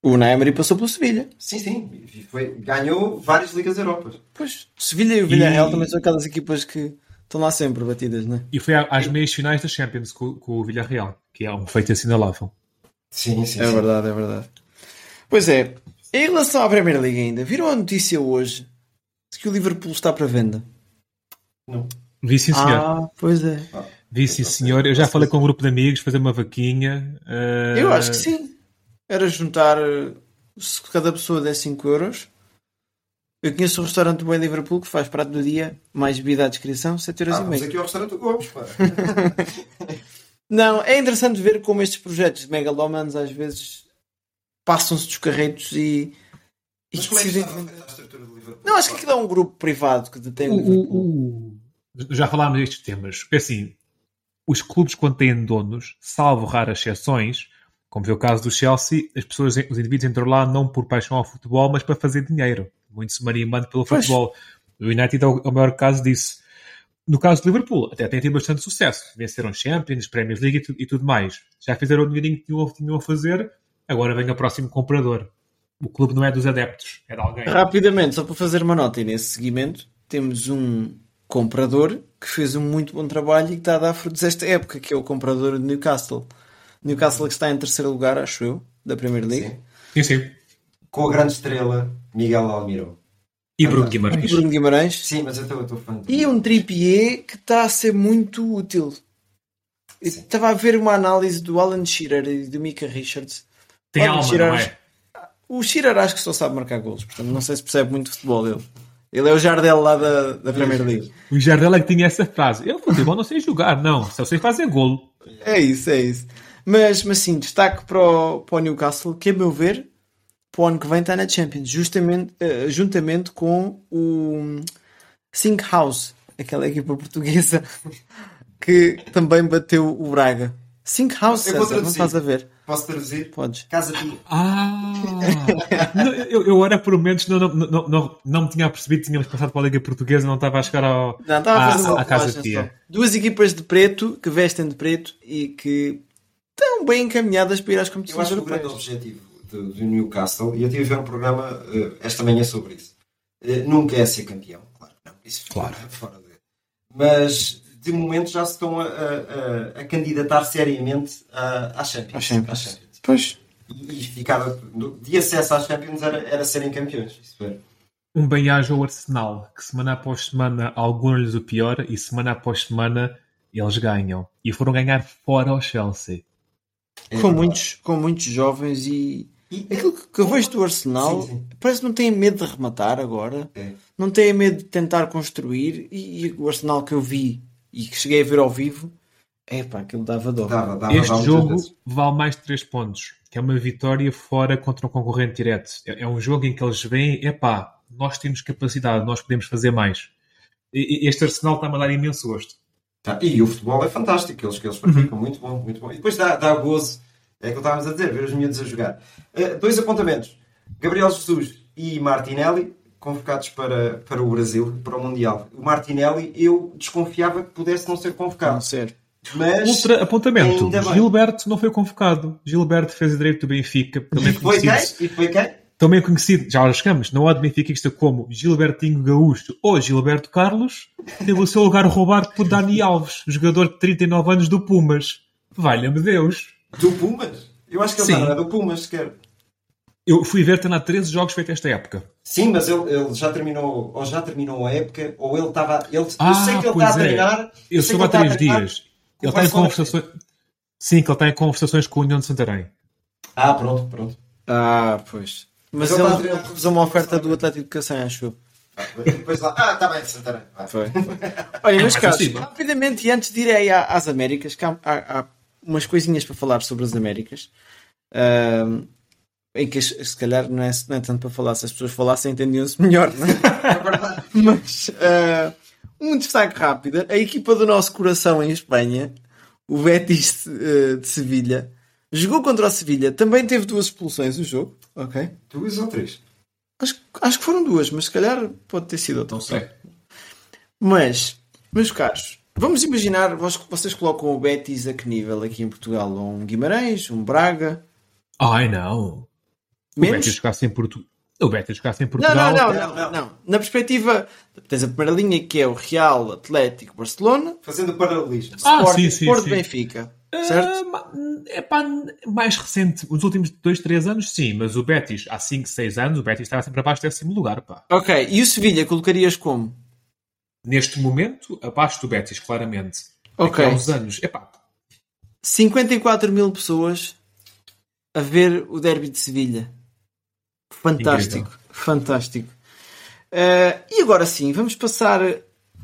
O Unai Emery passou pelo Sevilha. Sim, sim. Foi, ganhou várias Ligas Europas. Pois, Sevilha e o Villarreal e... também são aquelas equipas que estão lá sempre batidas, não é? E foi às meias finais da Champions com, com o Villarreal, que é um feito assinalável. Sim, sim. É sim. verdade, é verdade. Pois é, em relação à Premier League ainda, viram a notícia hoje de que o Liverpool está para venda? Não. Vi sim, senhor. Ah, pois é. Ah, Vi sim, senhor. Eu já falei com um grupo de amigos, fazer uma vaquinha. Uh... Eu acho que sim. Era juntar, se cada pessoa der 5 euros. Eu conheço um restaurante do em Liverpool que faz prato do dia, mais bebida à descrição, 7 euros ah, e meio. Mas aqui é o restaurante do Gomes, pá. Não, é interessante ver como estes projetos de megalomanos às vezes passam-se dos carretos e. e Mas como é que está a estrutura do Liverpool? Não, acho que aquilo é um grupo privado que detém o, o Liverpool. Já falámos destes temas. É assim, os clubes, quando têm donos, salvo raras exceções, como vê o caso do Chelsea, as pessoas, os indivíduos entram lá não por paixão ao futebol, mas para fazer dinheiro. Muito se marimbando pelo pois. futebol. O United é o, é maior caso disso. No caso do Liverpool, até tem tido bastante sucesso. Venceram Champions, Premier League e, tu, e tudo mais. Já fizeram o dinheirinho que tinham, tinham a fazer Agora vem o próximo comprador. O clube não é dos adeptos, é de alguém. Rapidamente, só para fazer uma nota, e nesse seguimento, temos um comprador que fez um muito bom trabalho e que está a dar frutos esta época, que é o comprador de Newcastle. Newcastle que está em terceiro lugar, acho eu, da Premier League. Sim, sim. sim. Com a grande estrela Miguel Almirão. E Bruno Guimarães. E Bruno Guimarães. Sim, mas eu estou fã. E um tripié que está a ser muito útil. Estava a ver uma análise do Alan Shearer e do Mika Richards tem Olha, alma, Chirar, não é? O Shearer acho que só sabe marcar golos, portanto não sei se percebe muito futebol dele. Ele é o Jardel lá da, da Premier League. O Jardel é que tinha essa frase. Eu futebol não sei jogar, não. Só sei fazer golo. É isso, é isso. Mas, mas sim, destaque para o, para o Newcastle, que a meu ver, para o ano que vem está na Champions, justamente, uh, juntamente com o Sink House, aquela equipa portuguesa que também bateu o Braga. Sink House, César, não estás a ver? Posso traduzir? Podes. Casa Pia. Ah! não, eu, eu era por momentos, não, não, não, não, não me tinha percebido, tínhamos passado para a Liga Portuguesa, não estava a chegar ao, não, estava a, a, a Casa Pia. Duas equipas de preto que vestem de preto e que estão bem encaminhadas para ir às Eu competições acho que o grande objetivo do, do Newcastle, e eu tive a ver um programa eh, esta manhã sobre isso, eh, nunca é ser campeão, claro. Não, isso claro. fora de... Mas de momento já se estão a, a- a- candidatar seriamente à, à Champions. Às Champions. À Champions. Pois. E, e ficar de acesso às Champions era, era serem campeões. Isso era. Um bem-aja ao Arsenal, que semana após semana alguns-lhes o pior e semana após semana eles ganham. E foram ganhar fora ao Chelsea. É com, muitos, com muitos jovens e. E- Aquilo que que eu vejo do Arsenal Sim, sim. parece que não têm medo de rematar agora, É. não têm medo de tentar construir. E, e o Arsenal que eu vi e que cheguei a ver ao vivo, é pá, aquilo dava dó. Dava, dava, Este dava jogo vale mais de 3 pontos, que é uma vitória fora contra um concorrente direto. É, é um jogo em que eles veem, epá, nós temos capacidade, nós podemos fazer mais. E- e este Arsenal está-me a dar imenso gosto. Tá, E o futebol é fantástico, eles eles praticam, muito bom, muito bom. E depois dá, dá gozo, é o que estávamos a dizer, ver os miúdos a jogar. Eh, dois apontamentos: Gabriel Jesus e Martinelli, convocados para, para o Brasil, para o Mundial. O Martinelli, eu desconfiava que pudesse não ser Não convocado, ser. mas. Ultra apontamento. Gilberto não foi convocado. Gilberto fez o direito do Benfica, também E foi quem? E foi quem? Também conhecido, já lá chegamos, não há de benfiquista como Gilbertinho Gaúcho ou Gilberto Carlos, teve o seu lugar roubado por Dani Alves, jogador de 39 anos do Pumas. Valha-me Deus. Do Pumas? Eu acho que ele Sim. não era do Pumas sequer. Eu fui ver, tem lá 13 jogos feitos esta época. Sim, mas ele, ele já terminou, ou já terminou a época, ou ele estava. Ele, eu Ah, sei que ele está a é. treinar. Eu sei soube há que ele está a três treinar dias. com Ele o está em conversações. Sim, que ele está em conversações com a União de Santarém. Ah, pronto, pronto. Ah, pois. Mas Mas ele recusou uma oferta do Atlético de Cacém, acho eu. E depois lá, ah, está bem, Santarém. Vai. Foi. Olha, meus caros, possível. rapidamente, e antes de ir aí às Américas, que há, há- há umas coisinhas para falar sobre as Américas. Ahm, em que se calhar não é, não é tanto para falar, se as pessoas falassem entendiam-se melhor, não é? Mas ah, um destaque rápido: a equipa do nosso coração em Espanha, o Betis eh, de Sevilha, jogou contra o Sevilha, também teve duas expulsões no jogo, ok? Duas ou três? Acho, acho que foram duas, mas se calhar pode ter sido outra. Não sei. Mas, meus caros, vamos imaginar, vós- vocês colocam o Betis a que nível aqui em Portugal? Um Guimarães, um Braga? Ai não. O Menos? Betis jogasse em Portugal. O Betis jogasse em Não, Portugal. não, não, não, não, Na perspectiva, tens a primeira linha que é o Real, Atlético, Barcelona, Fazendo paralelismo. Ah, Sporting, sim, sim, Porto, sim. Benfica. Certo? É pá, mais recente, os últimos 2, 3 anos, sim, mas o Betis, há 5, 6 anos, o Betis estava sempre abaixo do décimo lugar, pá. Ok, e o Sevilha colocarias como? Neste momento, abaixo do Betis, claramente. Ok. Daqui a uns anos, é pá, 54 mil pessoas a ver o derby de Sevilha. Fantástico, Incrível. fantástico. Eh, e agora sim, vamos passar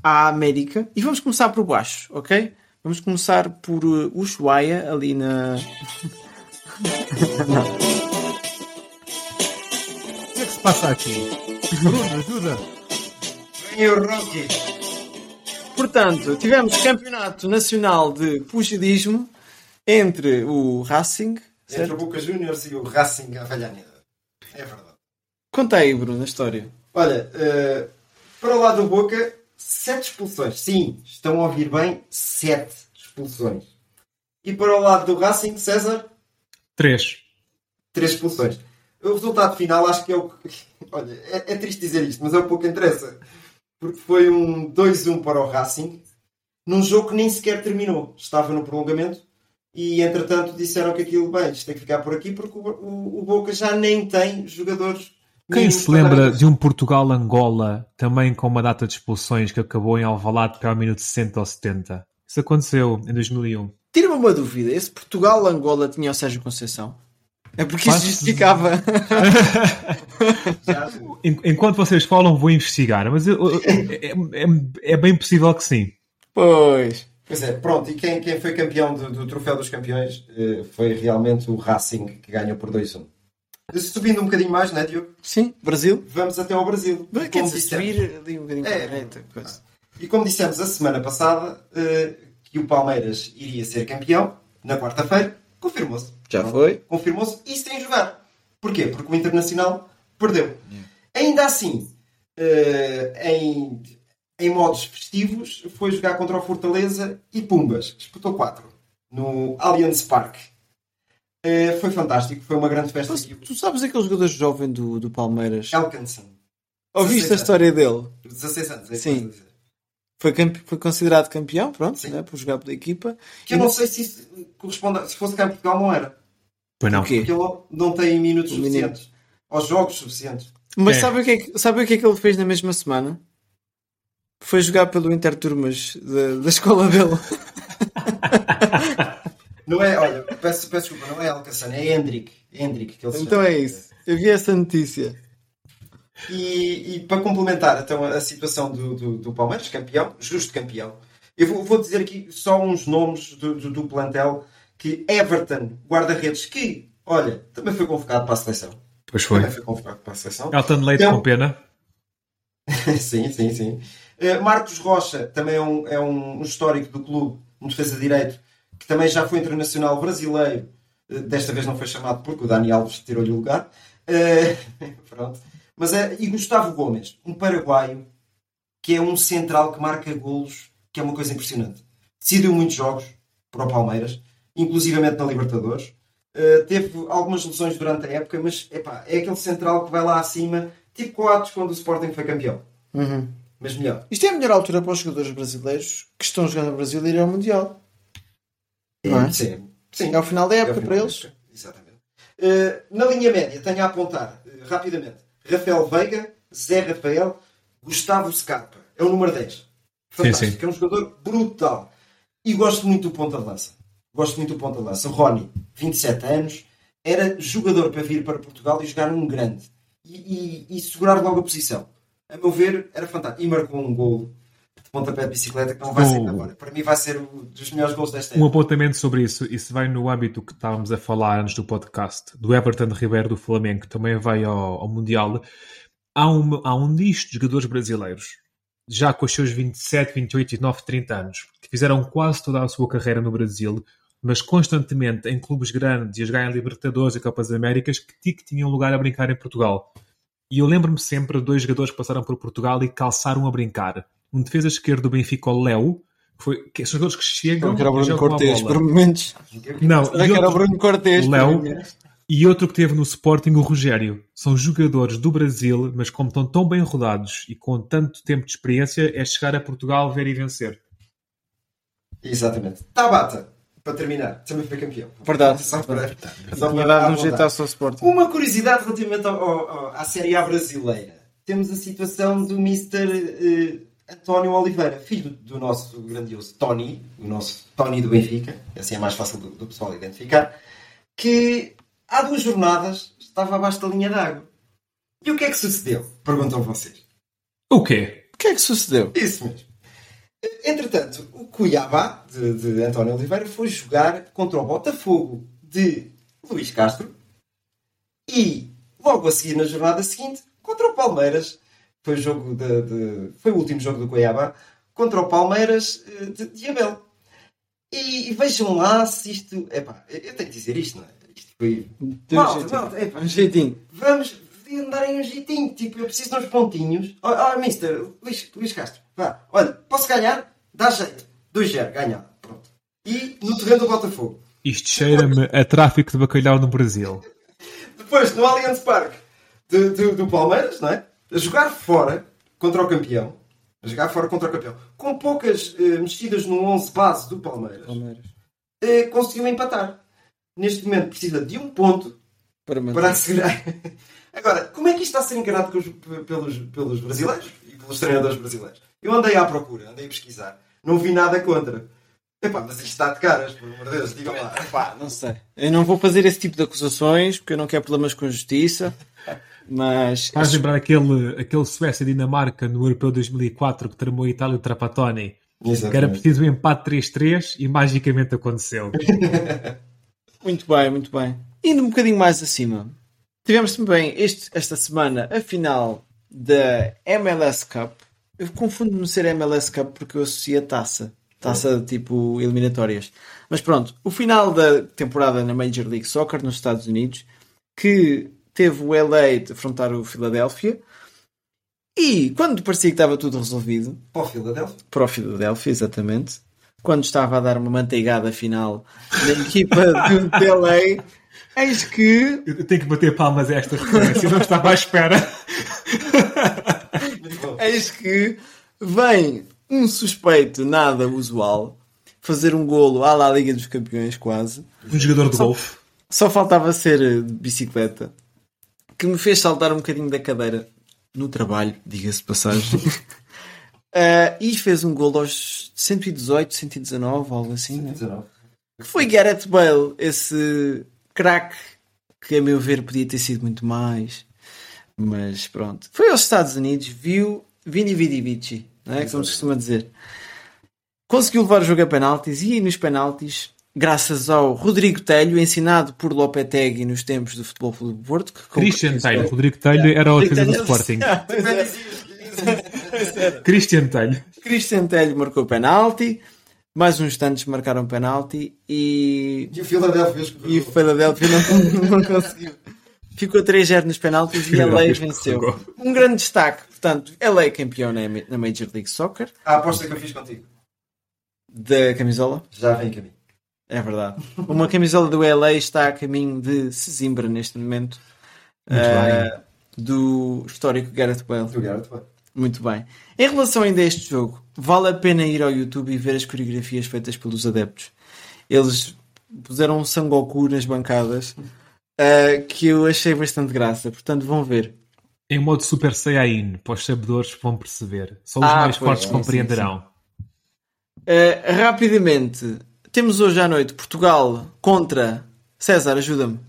à América e vamos começar por baixo, ok? Vamos começar por uh, Ushuaia, ali na. o que é que se passa aqui? Bruno, ajuda. Vem o Rocky. Portanto, tivemos Campeonato Nacional de Pugilismo entre o Racing. Entre o Certo? Boca Juniors e o Racing Avellaneda. É verdade. Conta aí, Bruno, a história. Olha, eh, para o lado do Boca, sete expulsões. Sim, estão a ouvir bem, sete expulsões. E para o lado do Racing, César, 3. três expulsões. O resultado final acho que é o que... Olha, é, é triste dizer isto, mas é o pouco que interessa. Porque foi um 2-1 para o Racing, num jogo que nem sequer terminou. Estava no prolongamento e, entretanto, disseram que aquilo, bem, isto tem que ficar por aqui porque o, o- o Boca já nem tem jogadores... Quem se lembra de um Portugal-Angola também com uma data de expulsões que acabou em Alvalade para o minuto 60 ou 70? Isso aconteceu em 2001. Tira-me uma dúvida: esse Portugal-Angola tinha o Sérgio Conceição? É porque isso justificava. En- Enquanto vocês falam, vou investigar, mas eu- eu- é, é- é bem possível que sim. pois. Pois é, pronto, e quem, quem foi campeão do, do Troféu dos Campeões eh, foi realmente o Racing, que ganhou por 2-1. Subindo um bocadinho mais, né, Diogo? Sim, Brasil. Vamos até ao Brasil. Quer Como dizer, dissemos. subir ali um bocadinho para É. a direita. coisa. E como dissemos a semana passada, eh, que o Palmeiras iria ser campeão, na quarta-feira, confirmou-se. Já foi. Confirmou-se e sem jogar. Porquê? Porque o Internacional perdeu. Ainda assim, eh, em, em modos festivos, foi jogar contra o Fortaleza e Pumbas. Disputou 4 no Allianz Parque. Uh, foi fantástico, foi uma grande festa. Tu, tu sabes aquele jogador jovem do, do Palmeiras? Elkanson. Ouviste a história dele? 16 anos, é Sim. Foi, campe... foi considerado campeão, pronto, né, por jogar pela equipa. Que eu não sei se isso corresponde. Se fosse cá em Portugal, não era. Pois não. Porque ele não tem minutos suficientes. Aos jogos suficientes. Mas É. sabe, o que é que, sabe o que é que ele fez na mesma semana? Foi jogar pelo Interturmas da, da escola dele. Não é, olha, peço, peço desculpa, não é Elkanson, é Hendrik. Hendrik que ele Então chama. é isso. Eu vi essa notícia. E, e para complementar então a situação do, do, do Palmeiras, campeão, justo campeão, eu vou, vou dizer aqui só uns nomes do, do, do plantel que Everton, guarda-redes, que, olha, também foi convocado para a seleção. Pois foi. Também foi convocado para a seleção. Elton Leite Então- com pena. sim, sim, sim. Eh, Marcos Rocha também é um, é um histórico do clube, um defesa de direito, que também já foi internacional brasileiro. Eh, desta vez não foi chamado porque o Dani Alves tirou-lhe o lugar. Eh, pronto. Mas é, e Gustavo Gomes, um paraguaio que é um central que marca golos, que é uma coisa impressionante. Decidiu muitos jogos para o Palmeiras, inclusivamente na Libertadores. Uh, teve algumas lesões durante a época, mas epá, é aquele central que vai lá acima, tipo Coates quando o Sporting foi campeão. Mas melhor. Isto é a melhor altura para os jogadores brasileiros que estão jogando no Brasil ir ao Mundial. Não é? Sim, sim. É o final da É época final para eles. época, Exatamente. Uh, na linha média, tenho a apontar uh, rapidamente Rafael Veiga, Zé Rafael, Gustavo Scarpa. É o número 10. Fantástico. sim. É um jogador brutal. E gosto muito do ponta de lança. Gosto muito do ponta de lança. Rony, 27 anos, era jogador para vir para Portugal e jogar num grande. E, e- e segurar logo a posição. A meu ver, era fantástico. E marcou um gol pontapé de bicicleta que não vai Oh. sair agora. Para mim vai ser um dos melhores gols desta Um época. apontamento sobre isso, isso vai no âmbito que estávamos a falar antes do podcast, do Everton Ribeiro do Flamengo, que também vai ao, ao Mundial. Há um, há um nicho de jogadores brasileiros, já com os seus 27, 28, 29, 30 anos, que fizeram quase toda a sua carreira no Brasil, mas constantemente em clubes grandes e a jogar em Libertadores e Copas Américas, que, que tinham lugar a brincar em Portugal. E eu lembro-me sempre de dois jogadores que passaram por Portugal e calçaram a brincar. Um defesa esquerdo do Benfica, o Léo, que, foi, que são jogadores que chegam Que era o Bruno bola. por momentos. Não, e que era o outro, Bruno por Léo, momentos? e outro que teve no Sporting, o Rogério. São jogadores do Brasil, mas como estão tão bem rodados e com tanto tempo de experiência, é chegar a Portugal, ver e vencer. Exatamente. Tabata, para terminar, também foi campeão. Verdade. Só para, só Tinha para dado um jeitaço ao Sporting. Uma curiosidade relativamente ao- ao- ao- à Série A brasileira. Temos a situação do Mr. António Oliveira, filho do nosso grandioso Tony, o nosso Tony do Benfica, assim é mais fácil do, do pessoal identificar, que há duas jornadas estava abaixo da linha d'água. E o que é que sucedeu? Perguntam vocês. O quê? O que é que sucedeu? Isso mesmo. Entretanto, o Cuiabá, de, de António Oliveira, foi jogar contra o Botafogo de Luís Castro e, logo a seguir, na jornada seguinte, contra o Palmeiras. Foi, o jogo de, de- foi o último jogo do Cuiabá contra o Palmeiras eh, de, de Abel. E, e vejam lá se isto. Epá, eu tenho que dizer isto, não é? Isto foi. Tem um Malta, jeitinho. malta, epá, Um jeitinho. Vamos darem um jeitinho. Tipo, eu preciso de uns pontinhos. Ah, oh, mister, Luís, Luís Castro, vá. Olha, posso ganhar? Dá jeito. 2-0, ganhar. Pronto. E no terreno do Botafogo. Isto cheira-me a tráfico de bacalhau no Brasil. Depois, no Allianz Parque de- de- do Palmeiras, não é? A jogar fora contra o campeão. A jogar fora contra o campeão. Com poucas eh, mexidas no 11 base do Palmeiras. Palmeiras. eh, conseguiu empatar. Neste momento precisa de um ponto Para para assegurar. Agora, como é que isto está a ser encarado pelos, pelos brasileiros e pelos treinadores brasileiros? Eu andei à procura, andei a pesquisar, não vi nada contra. Epá, mas isto está de caras, por amor de Deus, digam lá. Pá, não sei. Eu não vou fazer esse tipo de acusações porque eu não quero problemas com a justiça. Mas Faz lembrar aquele, aquele Suécia-Dinamarca no Europeu 2004 que tramou a Itália e o Trapattoni. Que era preciso um empate 3-3 e magicamente aconteceu. Muito bem, muito bem. Indo um bocadinho mais acima, tivemos também este- esta semana a final da MLS Cup. Eu confundo-me ser MLS Cup porque eu associo a taça. Taça tipo eliminatórias. Mas pronto, o final da temporada na Major League Soccer nos Estados Unidos, que teve o LA de afrontar o Philadelphia. E quando parecia que estava tudo resolvido, Para o Philadelphia. para o Philadelphia, exatamente. Quando estava a dar uma manteigada final na equipa do LA, Eis que. Eu tenho que bater palmas a esta referência, não estava à espera. Eis que vem um suspeito nada usual fazer um golo à la Liga dos Campeões, quase. Um jogador de golfe. Só faltava ser de bicicleta. Que me fez saltar um bocadinho da cadeira no trabalho, diga-se de passagem. Uh, e fez um gol aos 118, 119, algo assim. 119. Né? Que foi Gareth Bale, esse craque que, a meu ver, podia ter sido muito mais. Mas pronto. Foi aos Estados Unidos, viu Vini Vidi Vici, não é? como se costuma dizer. Conseguiu levar o jogo a penaltis e nos penaltis, graças ao Rodrigo Telho, ensinado por Lopetegui nos tempos do Futebol Clube do Porto. Christian Telho. Rodrigo Telho era o defesa do Sporting. Christian Telho. Christian Telho marcou penalti. Mais uns tantos marcaram penalti e. E o Philadelphia, e o Philadelphia não, não conseguiu. Ficou 3-0 nos penaltis e a LA venceu. Um grande destaque, portanto, LA campeão na Major League Soccer. A aposta que eu fiz contigo. Da camisola? Já vem em caminho. É verdade. Uma camisola do LA está a caminho de Sesimbra neste momento. Uh, do histórico Gareth Bale. Do Gareth Bale. Muito bem. Em relação ainda a este jogo, vale a pena ir ao YouTube e ver as coreografias feitas pelos adeptos. Eles puseram um Sangoku nas bancadas uh, que eu achei bastante graça. Portanto, vão ver. Em modo Super Saiyajin, para os sabedores vão perceber. Só os ah, mais fortes é, compreenderão. Sim, sim. Uh, rapidamente, temos hoje à noite Portugal contra. César, ajuda-me.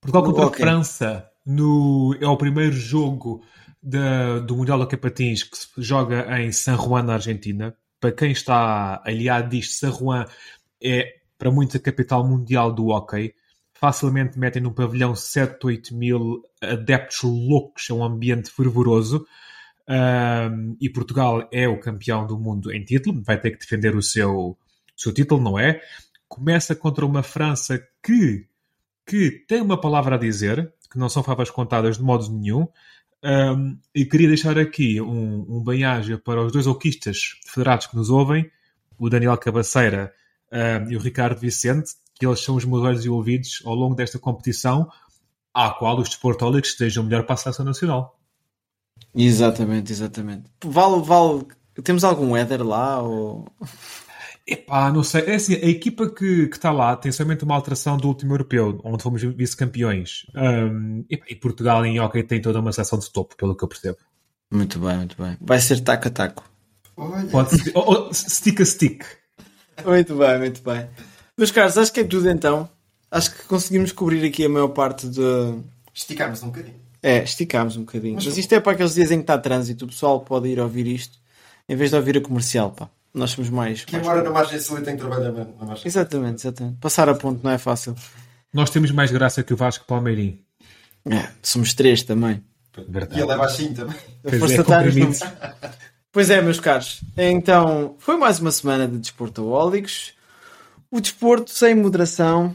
Portugal contra a França. No... É o primeiro jogo da, do Mundial da Capatins que se joga em San Juan, na Argentina. Para quem está aliado disto, San Juan é para muitos a capital mundial do hockey. Facilmente metem num pavilhão 7, 8 mil adeptos loucos, é um ambiente fervoroso. Um, e Portugal é o campeão do mundo em título, vai ter que defender o seu, seu título, não é? Começa contra uma França que, que tem uma palavra a dizer, que não são favas contadas de modo nenhum, um, e queria deixar aqui um, um bem-aja para os dois alquistas federados que nos ouvem, o Daniel Cabaceira um, e o Ricardo Vicente, que eles são os meus olhos e ouvidos ao longo desta competição, à qual os desportólicos estejam melhor para a seleção nacional. Exatamente, exatamente. Vale, vale. Temos algum éder lá? Ou... Epá, não sei. É assim, a equipa que está lá tem somente uma alteração do último europeu, onde fomos vice-campeões. Um, e, e, Portugal em hockey tem toda uma seleção de topo, pelo que eu percebo. Muito bem, muito bem. Vai ser taco a taco. Pode ser. oh, oh, stick a stick. Muito bem, muito bem. Meus caros, acho que é tudo então. Acho que conseguimos cobrir aqui a maior parte de. Esticámos um bocadinho. É, esticámos um bocadinho. Mas, Mas isto é para aqueles dias em que está trânsito. O pessoal pode ir ouvir isto em vez de ouvir a comercial, pá. Nós somos mais. Quem mora na margem sul e tem que trabalhar na margem Exatamente, exatamente. Passar a ponto não é fácil. Nós temos mais graça que o Vasco Palmeirim. É, somos três também. Verdade. E ele leva assim também. Pois é, pois é, meus caros. Então, foi mais uma semana de desportoólicos. O desporto sem moderação.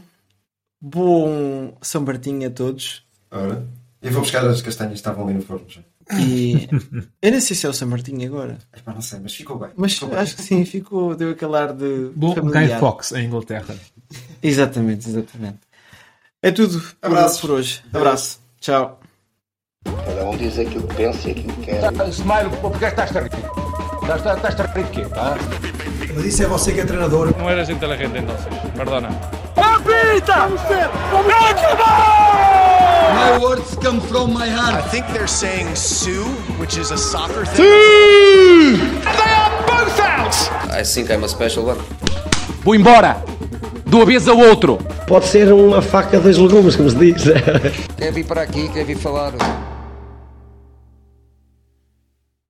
Bom São Martinho a todos. Ora, eu vou buscar as castanhas que estavam ali no forno já. E eu nem sei se é o São Martinho agora. Epá, não sei, mas ficou bem. Mas ficou acho bem. que sim, ficou, deu aquele ar de. Bom, familiar. Guy Fox em Inglaterra. Exatamente, exatamente. É tudo Abraços. por hoje. Abraço. Tchau. Cada um diz aquilo que pensa e aquilo que quer. Tá, Smile, porque estás a rir? Estás, estás a rir de quê? Tá? Mas isso é você que é treinador. No eres inteligente entonces, perdona. My words come from my I heart. think they're saying Sue, which is a soccer thing. They are both out! I think I'm a special one. Vou embora! De uma vez ao outro! Pode ser uma faca dos legumes, como se diz. Quer vir para aqui, quer vir falar.